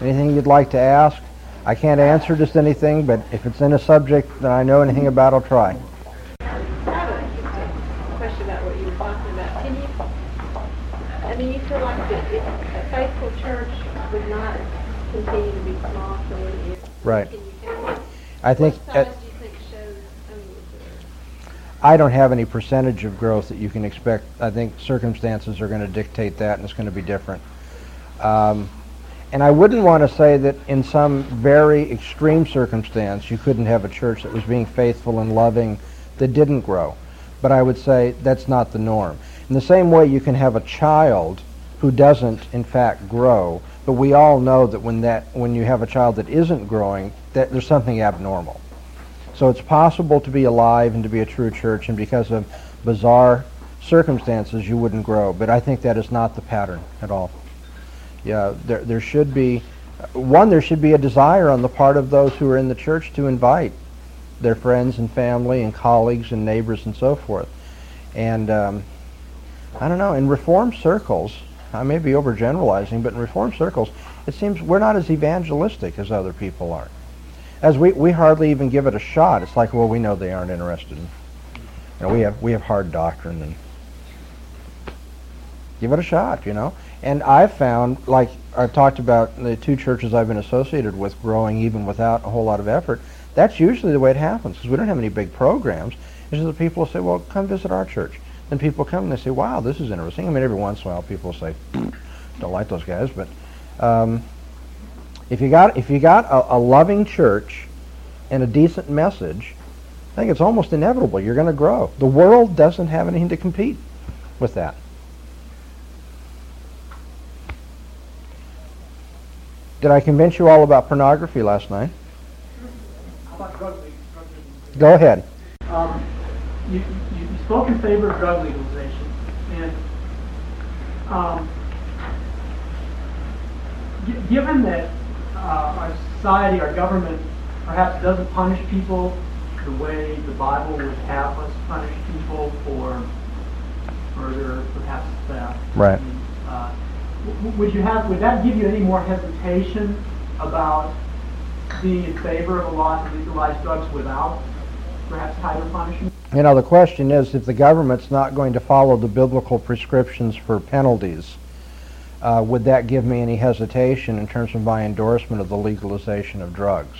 Anything you'd like to ask? I can't answer just anything, but if it's in a subject that I know anything about, I'll try. Question about what you were talking about. Can you, I mean, you feel like a faithful church would not continue to be? Right. I think at, size do you think shows, I mean, I don't have any percentage of growth that you can expect. I think circumstances are going to dictate that, and it's going to be different. Um, and I wouldn't want to say that in some very extreme circumstance you couldn't have a church that was being faithful and loving that didn't grow. But I would say that's not the norm. In the same way, you can have a child who doesn't, in fact, grow. But we all know that when that when you have a child that isn't growing, that there's something abnormal. So it's possible to be alive and to be a true church, and because of bizarre circumstances, you wouldn't grow. But I think that is not the pattern at all. Yeah, there, there should be, one, there should be a desire on the part of those who are in the church to invite their friends and family and colleagues and neighbors and so forth. And um, I don't know, in reform circles, I may be overgeneralizing, but in reform circles, it seems we're not as evangelistic as other people are. As we, we hardly even give it a shot. It's like, well, we know they aren't interested. In, you know, we have we have hard doctrine and give it a shot, you know. And I've found, like I've talked about the two churches I've been associated with growing even without a whole lot of effort, that's usually the way it happens because we don't have any big programs. It's just the people say, well, come visit our church. Then people come and they say, wow, this is interesting. I mean, every once in a while people say, don't like those guys, but um, if you got if you got a, a loving church and a decent message, I think it's almost inevitable you're going to grow. The world doesn't have anything to compete with that. Did I convince you all about pornography last night? Go ahead. Um, you, you, spoke in favor of drug legalization, and um, given that our society, our government, perhaps doesn't punish people the way the Bible would have us punish people for murder, perhaps theft. Right. I mean, uh, would you have? Would that give you any more hesitation about being in favor of a law to legalize drugs without perhaps tighter punishment? You know, the question is if the government's not going to follow the biblical prescriptions for penalties, uh, would that give me any hesitation in terms of my endorsement of the legalization of drugs?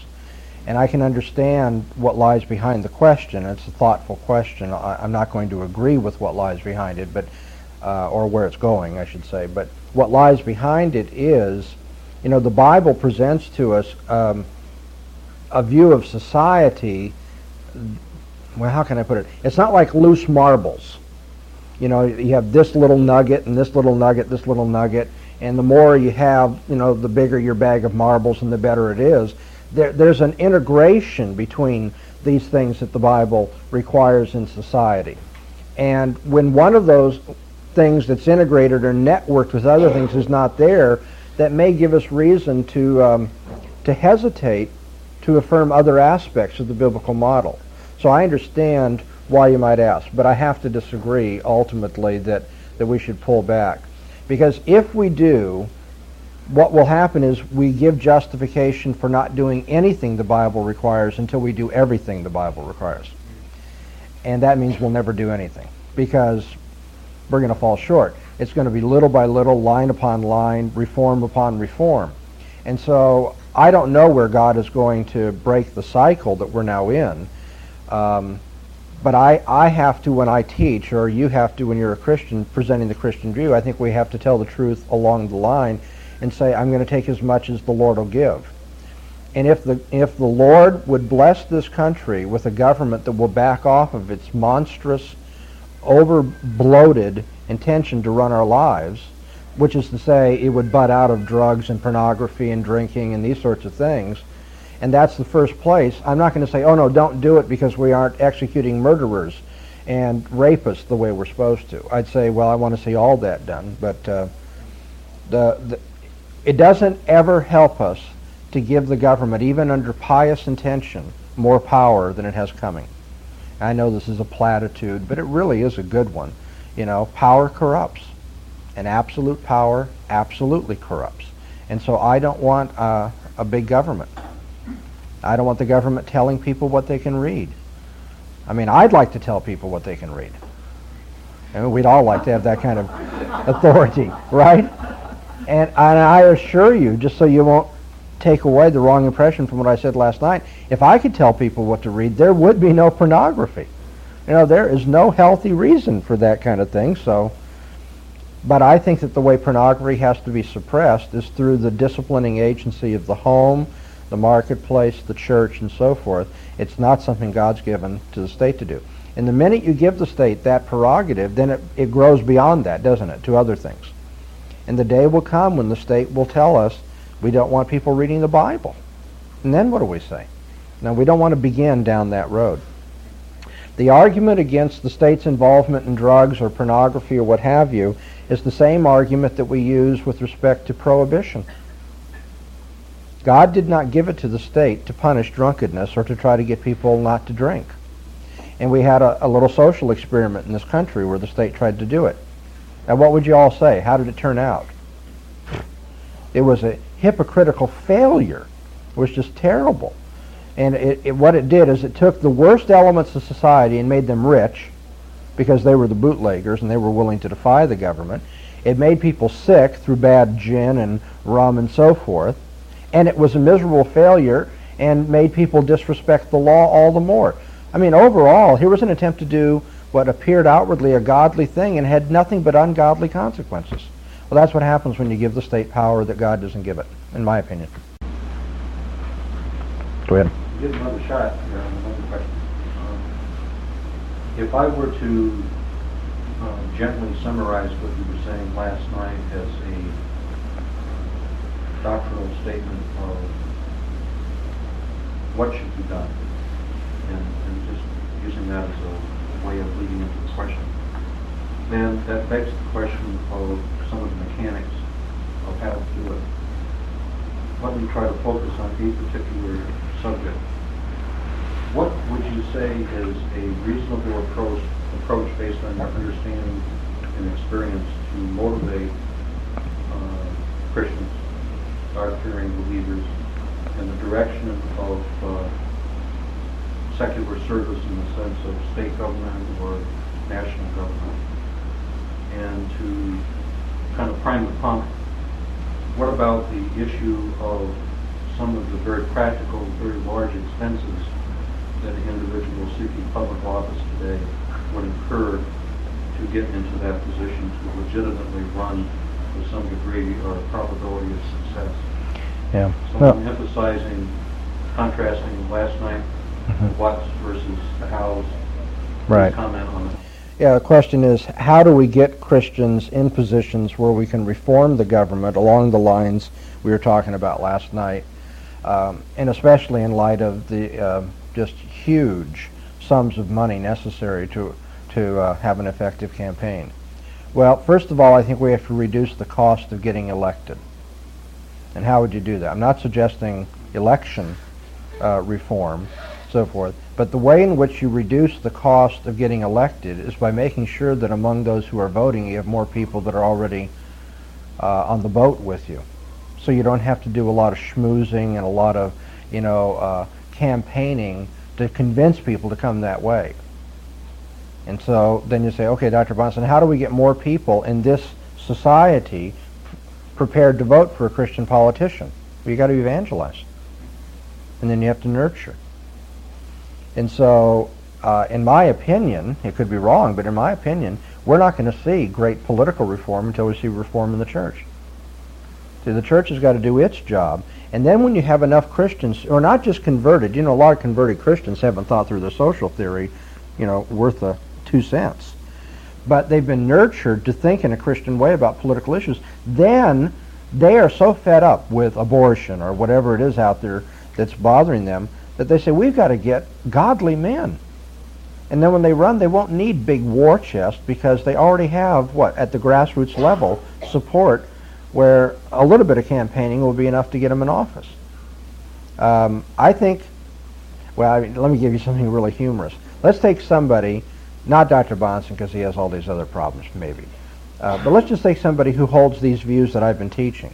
And I can understand what lies behind the question. It's a thoughtful question. I, I'm not going to agree with what lies behind it, but uh, or where it's going, I should say. But what lies behind it is, you know, the Bible presents to us um, a view of society. Well, how can I put it? It's not like loose marbles. You know, you have this little nugget and this little nugget, this little nugget, and the more you have, you know, the bigger your bag of marbles and the better it is. There, there's an integration between these things that the Bible requires in society. And when one of those things that's integrated or networked with other things is not there that may give us reason to um, to hesitate to affirm other aspects of the biblical model. So I understand why you might ask, but I have to disagree ultimately that, that we should pull back. Because if we do, what will happen is we give justification for not doing anything the Bible requires until we do everything the Bible requires. And that means we'll never do anything because we're going to fall short. It's going to be little by little, line upon line, reform upon reform. And so I don't know where God is going to break the cycle that we're now in. Um, but I, I have to, when I teach, or you have to when you're a Christian presenting the Christian view, I think we have to tell the truth along the line and say, I'm going to take as much as the Lord will give. And if the, if the Lord would bless this country with a government that will back off of its monstrous, over bloated intention to run our lives, which is to say it would butt out of drugs and pornography and drinking and these sorts of things, and that's the first place, I'm not going to say, oh no, don't do it because we aren't executing murderers and rapists the way we're supposed to. I'd say, well, I want to see all that done, but uh, the, the, it doesn't ever help us to give the government, even under pious intention, more power than it has coming. I know this is a platitude, but it really is a good one. You know, power corrupts, and absolute power absolutely corrupts. And so I don't want uh, a big government. I don't want the government telling people what they can read. I mean, I'd like to tell people what they can read. I mean, we'd all like to have that kind of authority, right? And, and I assure you, just so you won't take away the wrong impression from what I said last night, if I could tell people what to read, there would be no pornography. You know, there is no healthy reason for that kind of thing, so... But I think that the way pornography has to be suppressed is through the disciplining agency of the home, the marketplace, the church, and so forth. It's not something God's given to the state to do. And the minute you give the state that prerogative, then it, it grows beyond that, doesn't it, to other things. And the day will come when the state will tell us we don't want people reading the Bible. And then what do we say? Now, we don't want to begin down that road. The argument against the state's involvement in drugs or pornography or what have you is the same argument that we use with respect to prohibition. God did not give it to the state to punish drunkenness or to try to get people not to drink. And we had a, a, little social experiment in this country where the state tried to do it. Now, what would you all say? How did it turn out? It was a hypocritical failure. It was just terrible. And it, it, what it did is it took the worst elements of society and made them rich because they were the bootleggers and they were willing to defy the government. It made people sick through bad gin and rum and so forth and it was a miserable failure and made people disrespect the law all the more. I mean, overall, here was an attempt to do what appeared outwardly a godly thing and had nothing but ungodly consequences. Well, that's what happens when you give the state power that God doesn't give it, in my opinion. Go ahead. Give another shot here on another question. Um, if I were to uh, gently summarize what you were saying last night as a doctrinal statement of what should be done, and, and just using that as a way of leading into the question, then that begs the question of some of the mechanics of how to do it. Let me try to focus on a particular subject. What would you say is a reasonable approach, approach based on your understanding and experience to motivate uh, Christians God-fearing believers in the direction of uh, secular service in the sense of state government or national government, and to kind of prime the pump. What about the issue of some of the very practical, very large expenses that an individual seeking public office today would incur to get into that position to legitimately run with some degree or probability of success. Yeah. So Well, I'm emphasizing, contrasting last night, Mhm. what's versus the hows. Right. Comment on it. Yeah, the question is, how do we get Christians in positions where we can reform the government along the lines we were talking about last night, um, and especially in light of the uh, just huge sums of money necessary to to uh, have an effective campaign? Well, first of all, I think we have to reduce the cost of getting elected. And how would you do that? I'm not suggesting election uh, reform, so forth, but the way in which you reduce the cost of getting elected is by making sure that among those who are voting, you have more people that are already uh, on the boat with you. So you don't have to do a lot of schmoozing and a lot of, you know, uh, campaigning to convince people to come that way. And so then you say, okay, Dr. Bahnsen, how do we get more people in this society prepared to vote for a Christian politician? Well, you got to evangelize. And then you have to nurture. And so, uh, in my opinion, it could be wrong, but in my opinion, we're not going to see great political reform until we see reform in the church. See, the church has got to do its job. And then when you have enough Christians, or not just converted, you know, a lot of converted Christians haven't thought through the social theory, you know, worth a two cents. But they've been nurtured to think in a Christian way about political issues. Then they are so fed up with abortion or whatever it is out there that's bothering them that they say, we've got to get godly men. And then when they run, they won't need big war chests because they already have, what, at the grassroots level, support where a little bit of campaigning will be enough to get them in office. Um, I think, well, I mean, let me give you something really humorous. Let's take somebody not Dr. Bahnsen because he has all these other problems, maybe. Uh, but let's just take somebody who holds these views that I've been teaching.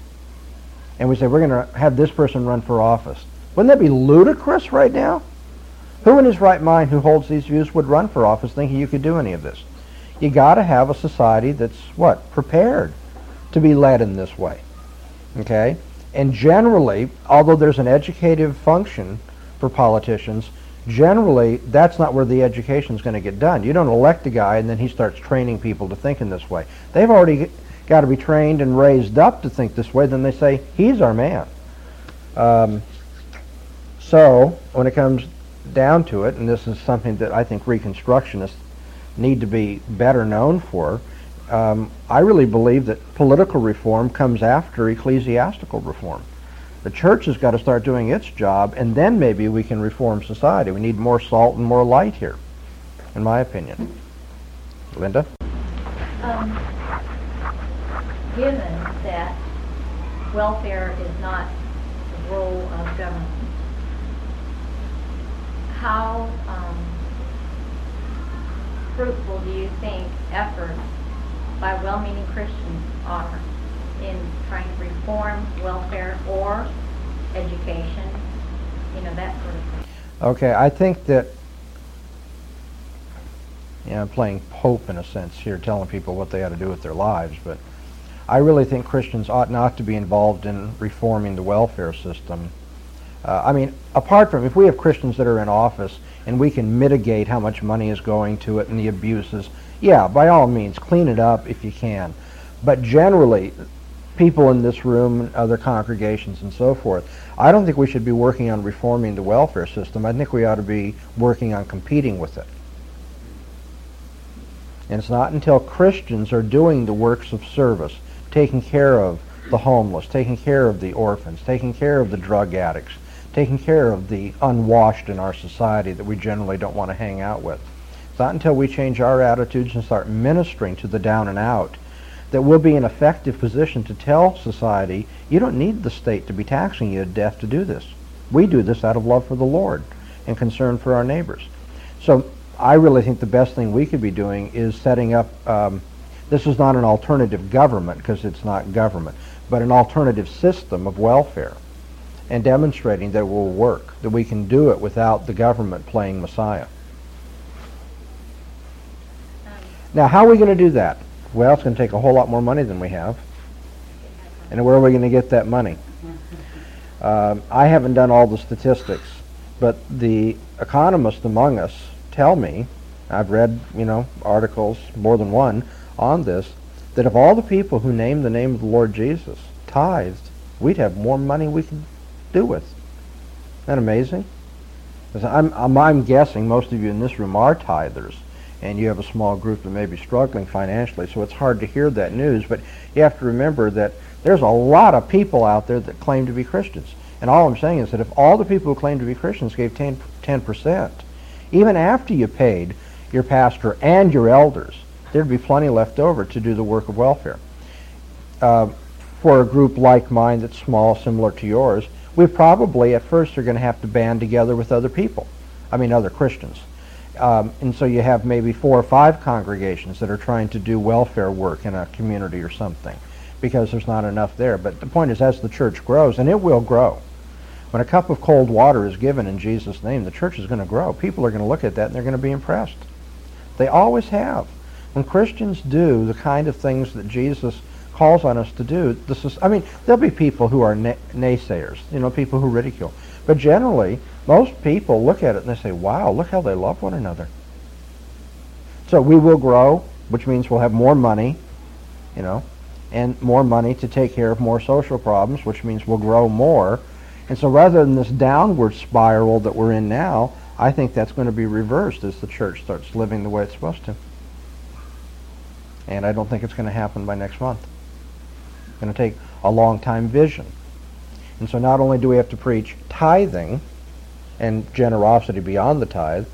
And we say, we're going to have this person run for office. Wouldn't that be ludicrous right now? Who in his right mind who holds these views would run for office thinking you could do any of this? You got to have a society that's, what, prepared to be led in this way. Okay? And generally, although there's an educative function for politicians, generally that's not where the education is going to get done. You don't elect a guy and then he starts training people to think in this way. They've already got to be trained and raised up to think this way. Then they say, he's our man. Um, so when it comes down to it, and this is something that I think Reconstructionists need to be better known for, um, I really believe that political reform comes after ecclesiastical reform. The church has got to start doing its job, and then maybe we can reform society. We need more salt and more light here, in my opinion. Linda? Um, given that welfare is not the role of government, how um, fruitful do you think efforts by well-meaning Christians are in trying to reform welfare or education, you know, that sort of thing. Okay, I think that, yeah, I'm playing Pope in a sense here, telling people what they ought to do with their lives, but I really think Christians ought not to be involved in reforming the welfare system. Uh, I mean, apart from if we have Christians that are in office and we can mitigate how much money is going to it and the abuses, yeah, by all means, clean it up if you can. But generally, people in this room and other congregations and so forth. I don't think we should be working on reforming the welfare system. I think we ought to be working on competing with it. And it's not until Christians are doing the works of service, taking care of the homeless, taking care of the orphans, taking care of the drug addicts, taking care of the unwashed in our society that we generally don't want to hang out with. It's not until we change our attitudes and start ministering to the down and out that we'll be in effective position to tell society, you don't need the state to be taxing you to death to do this. We do this out of love for the Lord and concern for our neighbors. So I really think the best thing we could be doing is setting up, um, this is not an alternative government because it's not government, but an alternative system of welfare and demonstrating that it will work, that we can do it without the government playing Messiah. Um, Now, how are we going to do that? Well, it's going to take a whole lot more money than we have. And where are we going to get that money? Um, I haven't done all the statistics, but the economists among us tell me, I've read, you know, articles, more than one, on this, that if all the people who named the name of the Lord Jesus tithed, we'd have more money we could do with. Isn't that amazing? I'm, I'm, I'm guessing most of you in this room are tithers and you have a small group that may be struggling financially, so it's hard to hear that news. But you have to remember that there's a lot of people out there that claim to be Christians. And all I'm saying is that if all the people who claim to be Christians gave 10, 10%, even after you paid your pastor and your elders, there'd be plenty left over to do the work of welfare. Uh, for a group like mine that's small, similar to yours, we probably at first are going to have to band together with other people. I mean, other Christians. Um, and so you have maybe four or five congregations that are trying to do welfare work in a community or something because there's not enough there. But the point is, as the church grows, and it will grow, when a cup of cold water is given in Jesus' name, the church is going to grow. People are going to look at that and they're going to be impressed. They always have. When Christians do the kind of things that Jesus calls on us to do, this is, I mean, there'll be people who are na- naysayers, you know, people who ridicule. But generally, most people look at it and they say, wow, look how they love one another. So we will grow, which means we'll have more money, you know, and more money to take care of more social problems, which means we'll grow more. And so rather than this downward spiral that we're in now, I think that's going to be reversed as the church starts living the way it's supposed to. And I don't think it's going to happen by next month. It's going to take a long time vision. And so not only do we have to preach tithing and generosity beyond the tithe,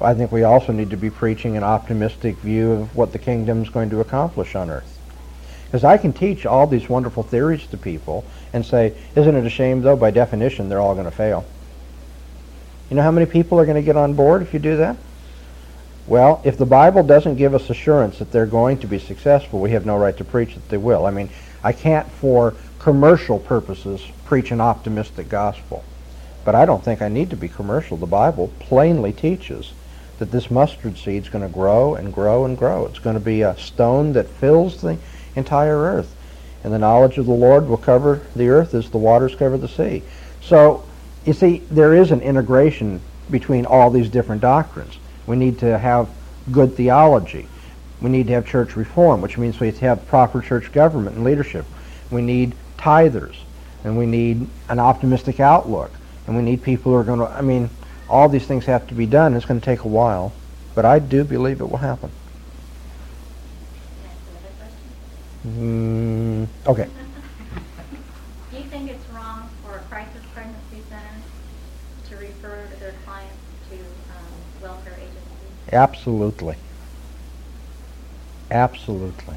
I think we also need to be preaching an optimistic view of what the kingdom is going to accomplish on earth. Because I can teach all these wonderful theories to people and say, isn't it a shame though, by definition, they're all going to fail. You know how many people are going to get on board if you do that? Well, if the Bible doesn't give us assurance that they're going to be successful, we have no right to preach that they will. I mean, I can't, for commercial purposes, preach an optimistic gospel. But I don't think I need to be commercial. The Bible plainly teaches that this mustard seed is going to grow and grow and grow. It's going to be a stone that fills the entire earth. And the knowledge of the Lord will cover the earth as the waters cover the sea. So, you see, there is an integration between all these different doctrines. We need to have good theology. We need to have church reform, which means we have to have proper church government and leadership. We need tithers, and we need an optimistic outlook, and we need people who are going to, I mean, all these things have to be done. It's going to take a while, but I do believe it will happen. Mm, okay. Do you think it's wrong for a crisis pregnancy center to refer their clients to um, welfare agencies? Absolutely. Absolutely.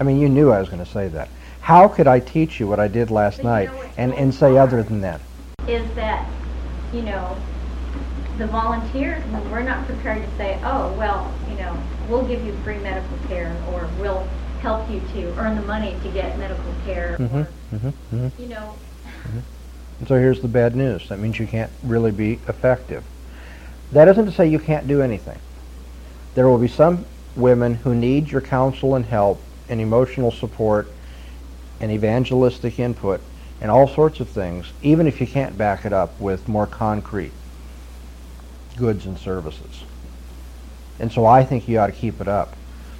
I mean, you knew I was going to say that. How could I teach you what I did last But you night know and, and say other than that? Is that, you know, the volunteers, we're not prepared to say, oh, well, you know, we'll give you free medical care, or we'll help you to earn the money to get medical care, hmm or, hmm hmm you know, And so here's the bad news. That means you can't really be effective. That isn't to say you can't do anything. There will be some women who need your counsel and help and emotional support and evangelistic input and all sorts of things, even if you can't back it up with more concrete goods and services. And so I think you ought to keep it up.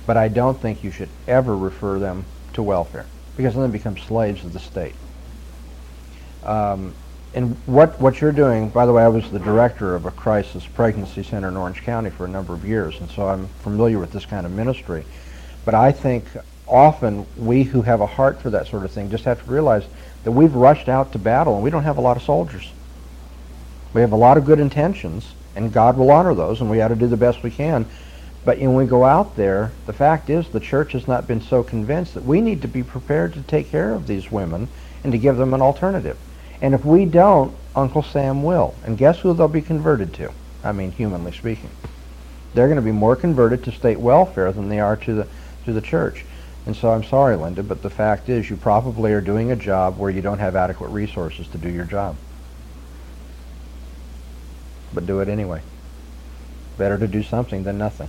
But I don't think you should ever refer them to welfare because then they become slaves of the state. Um, and what, what you're doing, by the way, I was the director of a crisis pregnancy center in Orange County for a number of years, and so I'm familiar with this kind of ministry. But I think often we who have a heart for that sort of thing just have to realize that we've rushed out to battle and we don't have a lot of soldiers. We have a lot of good intentions, and God will honor those, and we ought to do the best we can. But when we go out there, the fact is the church has not been so convinced that we need to be prepared to take care of these women and to give them an alternative. And if we don't, Uncle Sam will. And guess who they'll be converted to? I mean, humanly speaking. They're going to be more converted to state welfare than they are to the, to the church. And so I'm sorry, Linda, but the fact is you probably are doing a job where you don't have adequate resources to do your job. But do it anyway. Better to do something than nothing.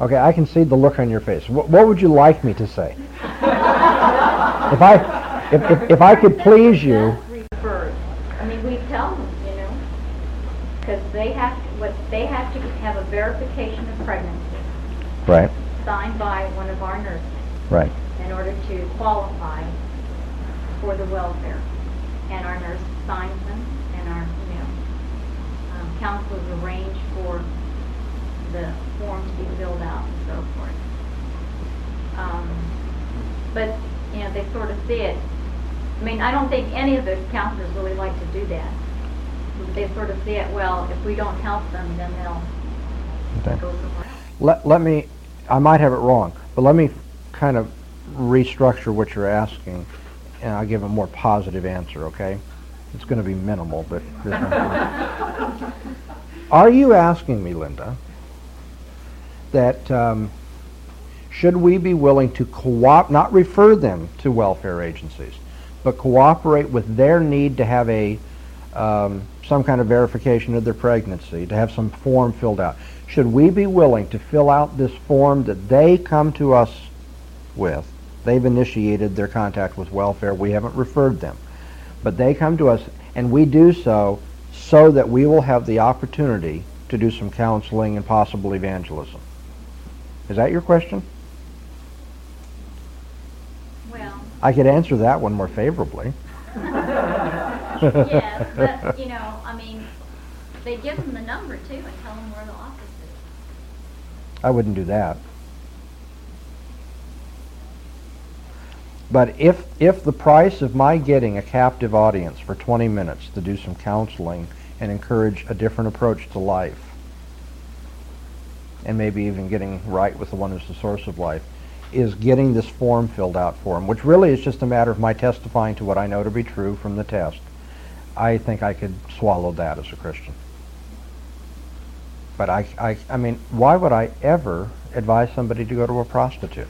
Okay, I can see the look on your face. What, what would you like me to say? if I, if, if, if I could please you. I mean, we tell them, you know, because they have, what, they have to have a verification of pregnancy right, signed by one of our nurses right, in order to qualify for the welfare. And our nurse signs them, and our, you know, um, counselors arrange for the form to be filled out and so forth. Um, but, you know, they sort of see it. I mean, I don't think any of the counselors really like to do that. They sort of see it, well, if we don't help them, then they'll Okay. go somewhere else. Let, let me, I might have it wrong, but let me kind of restructure what you're asking, and I'll give a more positive answer, okay? It's going to be minimal, but Are you asking me, Linda, that um, should we be willing to co-op, not refer them to welfare agencies, but cooperate with their need to have a um, some kind of verification of their pregnancy, to have some form filled out. Should we be willing to fill out this form that they come to us with? They've initiated their contact with welfare. We haven't referred them. But they come to us, and we do so so that we will have the opportunity to do some counseling and possible evangelism. Is that your question? Well, I could answer that one more favorably. yes, but, you know, I mean, they give them the number too and tell them where the office is. I wouldn't do that. But if, if the price of my getting a captive audience for 20 minutes to do some counseling and encourage a different approach to life, and maybe even getting right with the one who's the source of life, is getting this form filled out for them, which really is just a matter of my testifying to what I know to be true from the test. I think I could swallow that as a Christian. But I, I, I mean, why would I ever advise somebody to go to a prostitute?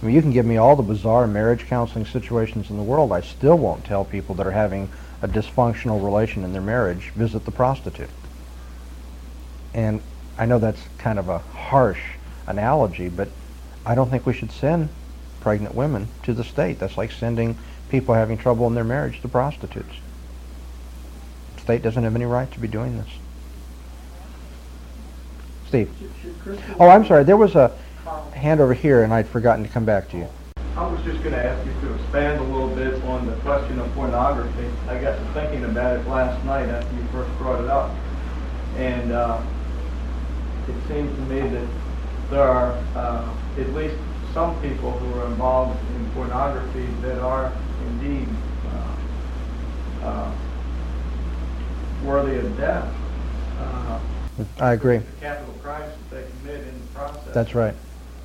I mean, you can give me all the bizarre marriage counseling situations in the world. I still won't tell people that are having a dysfunctional relation in their marriage, visit the prostitute. And I know that's kind of a harsh analogy, but I don't think we should send pregnant women to the state. That's like sending people having trouble in their marriage to prostitutes. The state doesn't have any right to be doing this. Steve. Oh, I'm sorry. There was a hand over here, and I'd forgotten to come back to you. I was just going to ask you to expand a little bit on the question of pornography. I got to thinking about it last night after you first brought it up. And uh, it seems to me that there are uh, at least some people who are involved in pornography that are indeed uh, uh, worthy of death. I agree. The capital crimes that they commit in the process. That's right.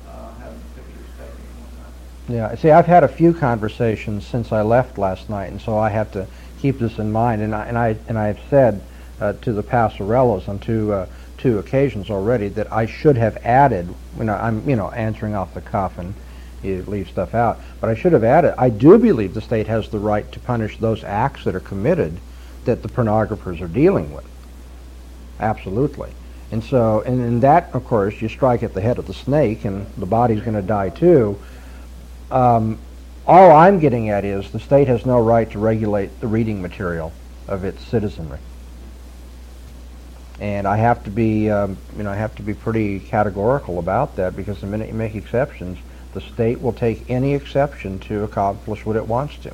Uh, having pictures taken and whatnot. Yeah, see, I've had a few conversations since I left last night, and so I have to keep this in mind. And I and I and I've said uh, to the Passarellos on two uh, two occasions already that I should have added. You know, I'm you know answering off the cuff and you leave stuff out, but I should have added. I do believe the state has the right to punish those acts that are committed that the pornographers are dealing with. Absolutely. And so, and in that, of course, you strike at the head of the snake, and the body's going to die too. Um, all I'm getting at is the state has no right to regulate the reading material of its citizenry. And I have to be, um, you know, I have to be pretty categorical about that because the minute you make exceptions, the state will take any exception to accomplish what it wants to.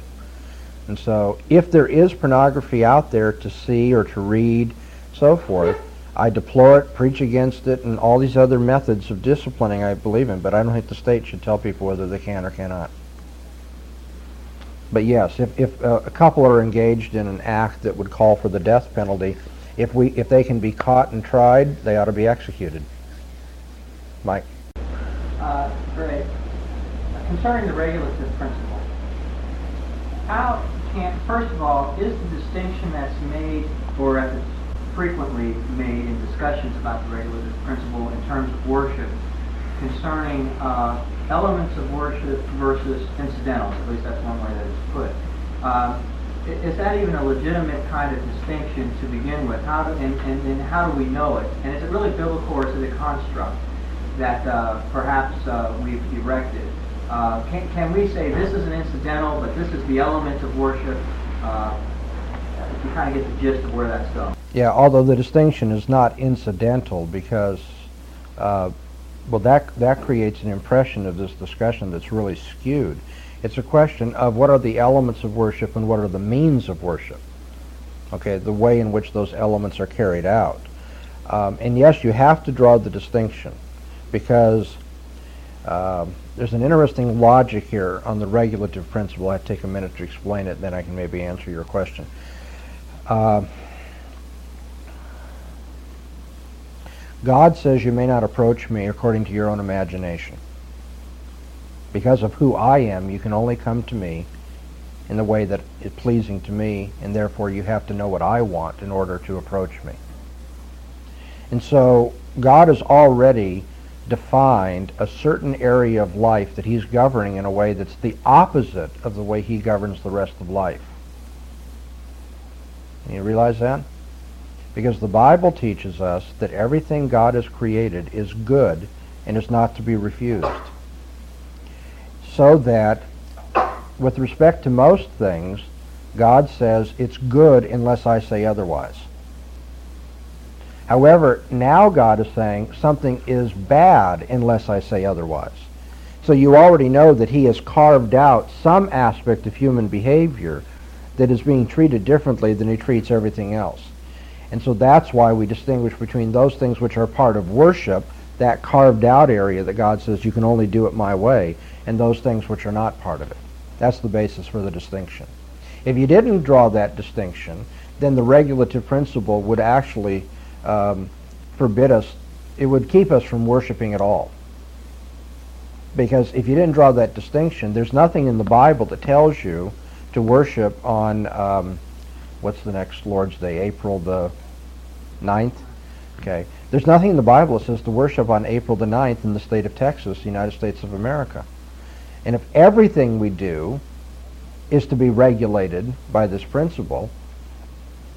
And so, if there is pornography out there to see or to read, so forth, I deplore it, preach against it, and all these other methods of disciplining I believe in, but I don't think the state should tell people whether they can or cannot. But yes, if, if uh, a couple are engaged in an act that would call for the death penalty, if we if they can be caught and tried, they ought to be executed. Mike. Uh, Great. Concerning the regulative principle, how can, first of all, is the distinction that's made, or if it's frequently made in discussions about the regulative principle in terms of worship, concerning uh, elements of worship versus incidentals, at least that's one way that it's put. I- is that even a legitimate kind of distinction to begin with? How do, and, and, and how do we know it? And is it really biblical or is it a construct that uh, perhaps uh, we've erected? Uh, can, can we say this is an incidental, but this is the element of worship? Uh, you kind of get the gist of where that's going. Yeah, although the distinction is not incidental because, uh, well, that, that creates an impression of this discussion that's really skewed. It's a question of what are the elements of worship and what are the means of worship. Okay, the way in which those elements are carried out. Um, and yes, you have to draw the distinction because um, there's an interesting logic here on the regulative principle. I take a minute to explain it, then I can maybe answer your question. Uh, God says you may not approach me according to your own imagination. Because of who I am, you can only come to me in the way that is pleasing to me, and therefore you have to know what I want in order to approach me. And so God has already defined a certain area of life that he's governing in a way that's the opposite of the way he governs the rest of life. You realize that? Because the Bible teaches us that everything God has created is good and is not to be refused. So that, with respect to most things, God says it's good unless I say otherwise. However, now God is saying something is bad unless I say otherwise. So you already know that he has carved out some aspect of human behavior that is being treated differently than he treats everything else. And so that's why we distinguish between those things which are part of worship, that carved out area that God says you can only do it my way, and those things which are not part of it. That's the basis for the distinction. If you didn't draw that distinction, then the regulative principle would actually um, forbid us, it would keep us from worshiping at all. Because if you didn't draw that distinction, there's nothing in the Bible that tells you to worship on, um, what's the next Lord's Day, April the 9th? Okay. There's nothing in the Bible that says to worship on April the 9th in the state of Texas, the United States of America. And if everything we do is to be regulated by this principle,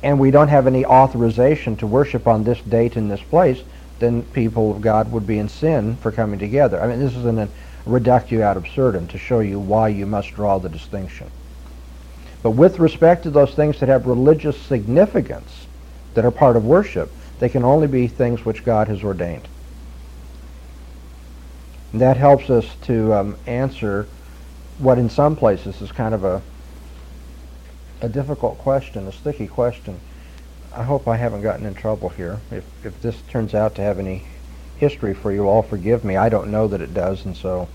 and we don't have any authorization to worship on this date in this place, then people of God would be in sin for coming together. I mean, this is an reductio ad absurdum to show you why you must draw the distinction. But with respect to those things that have religious significance, that are part of worship, they can only be things which God has ordained. And that helps us to um, answer what in some places is kind of a a difficult question, a sticky question. I hope I haven't gotten in trouble here. If, if this turns out to have any history for you all, forgive me. I don't know that it does, and so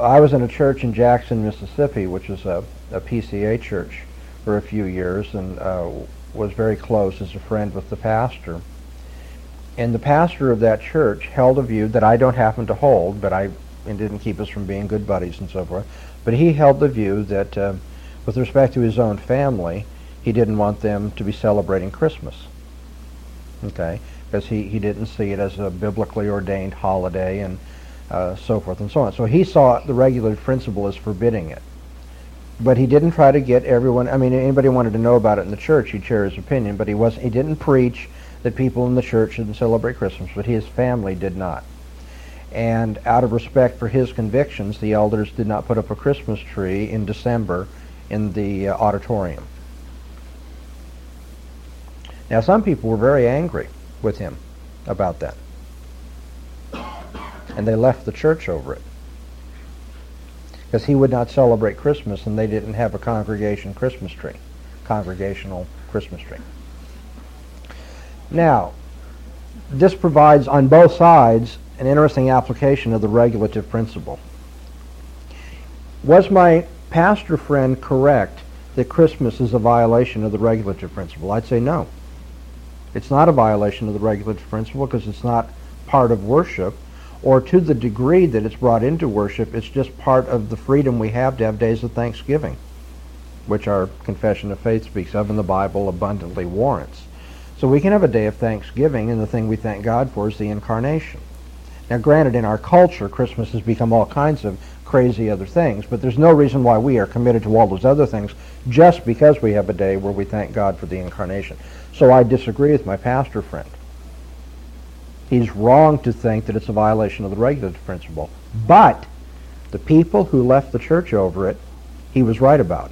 I was in a church in Jackson, Mississippi, which is a, a PCA church for a few years, and uh, was very close as a friend with the pastor. And the pastor of that church held a view that I don't happen to hold, but I it didn't keep us from being good buddies and so forth. But he held the view that. Uh, with respect to his own family, he didn't want them to be celebrating Christmas. Okay? Because he, he didn't see it as a biblically ordained holiday and uh, so forth and so on. So he saw the regulative principle as forbidding it. But he didn't try to get everyone, I mean, anybody wanted to know about it in the church, he'd share his opinion, but he, wasn't, he didn't preach that people in the church shouldn't celebrate Christmas, but his family did not. And out of respect for his convictions, the elders did not put up a Christmas tree in December in the uh, auditorium. Now, some people were very angry with him about that. And they left the church over it. Because he would not celebrate Christmas and they didn't have a congregation Christmas tree, congregational Christmas tree. Now, this provides on both sides an interesting application of the regulative principle. Was my pastor friend correct that Christmas is a violation of the regulative principle? I'd say no. It's not a violation of the regulative principle because it's not part of worship, or to the degree that it's brought into worship, it's just part of the freedom we have to have days of thanksgiving, which our confession of faith speaks of and the Bible abundantly warrants. So we can have a day of thanksgiving, and the thing we thank God for is the incarnation. Now, granted, in our culture, Christmas has become all kinds of crazy other things, but there's no reason why we are committed to all those other things just because we have a day where we thank God for the incarnation. So I disagree with my pastor friend. He's wrong to think that it's a violation of the regulative principle. But the people who left the church over it, he was right about.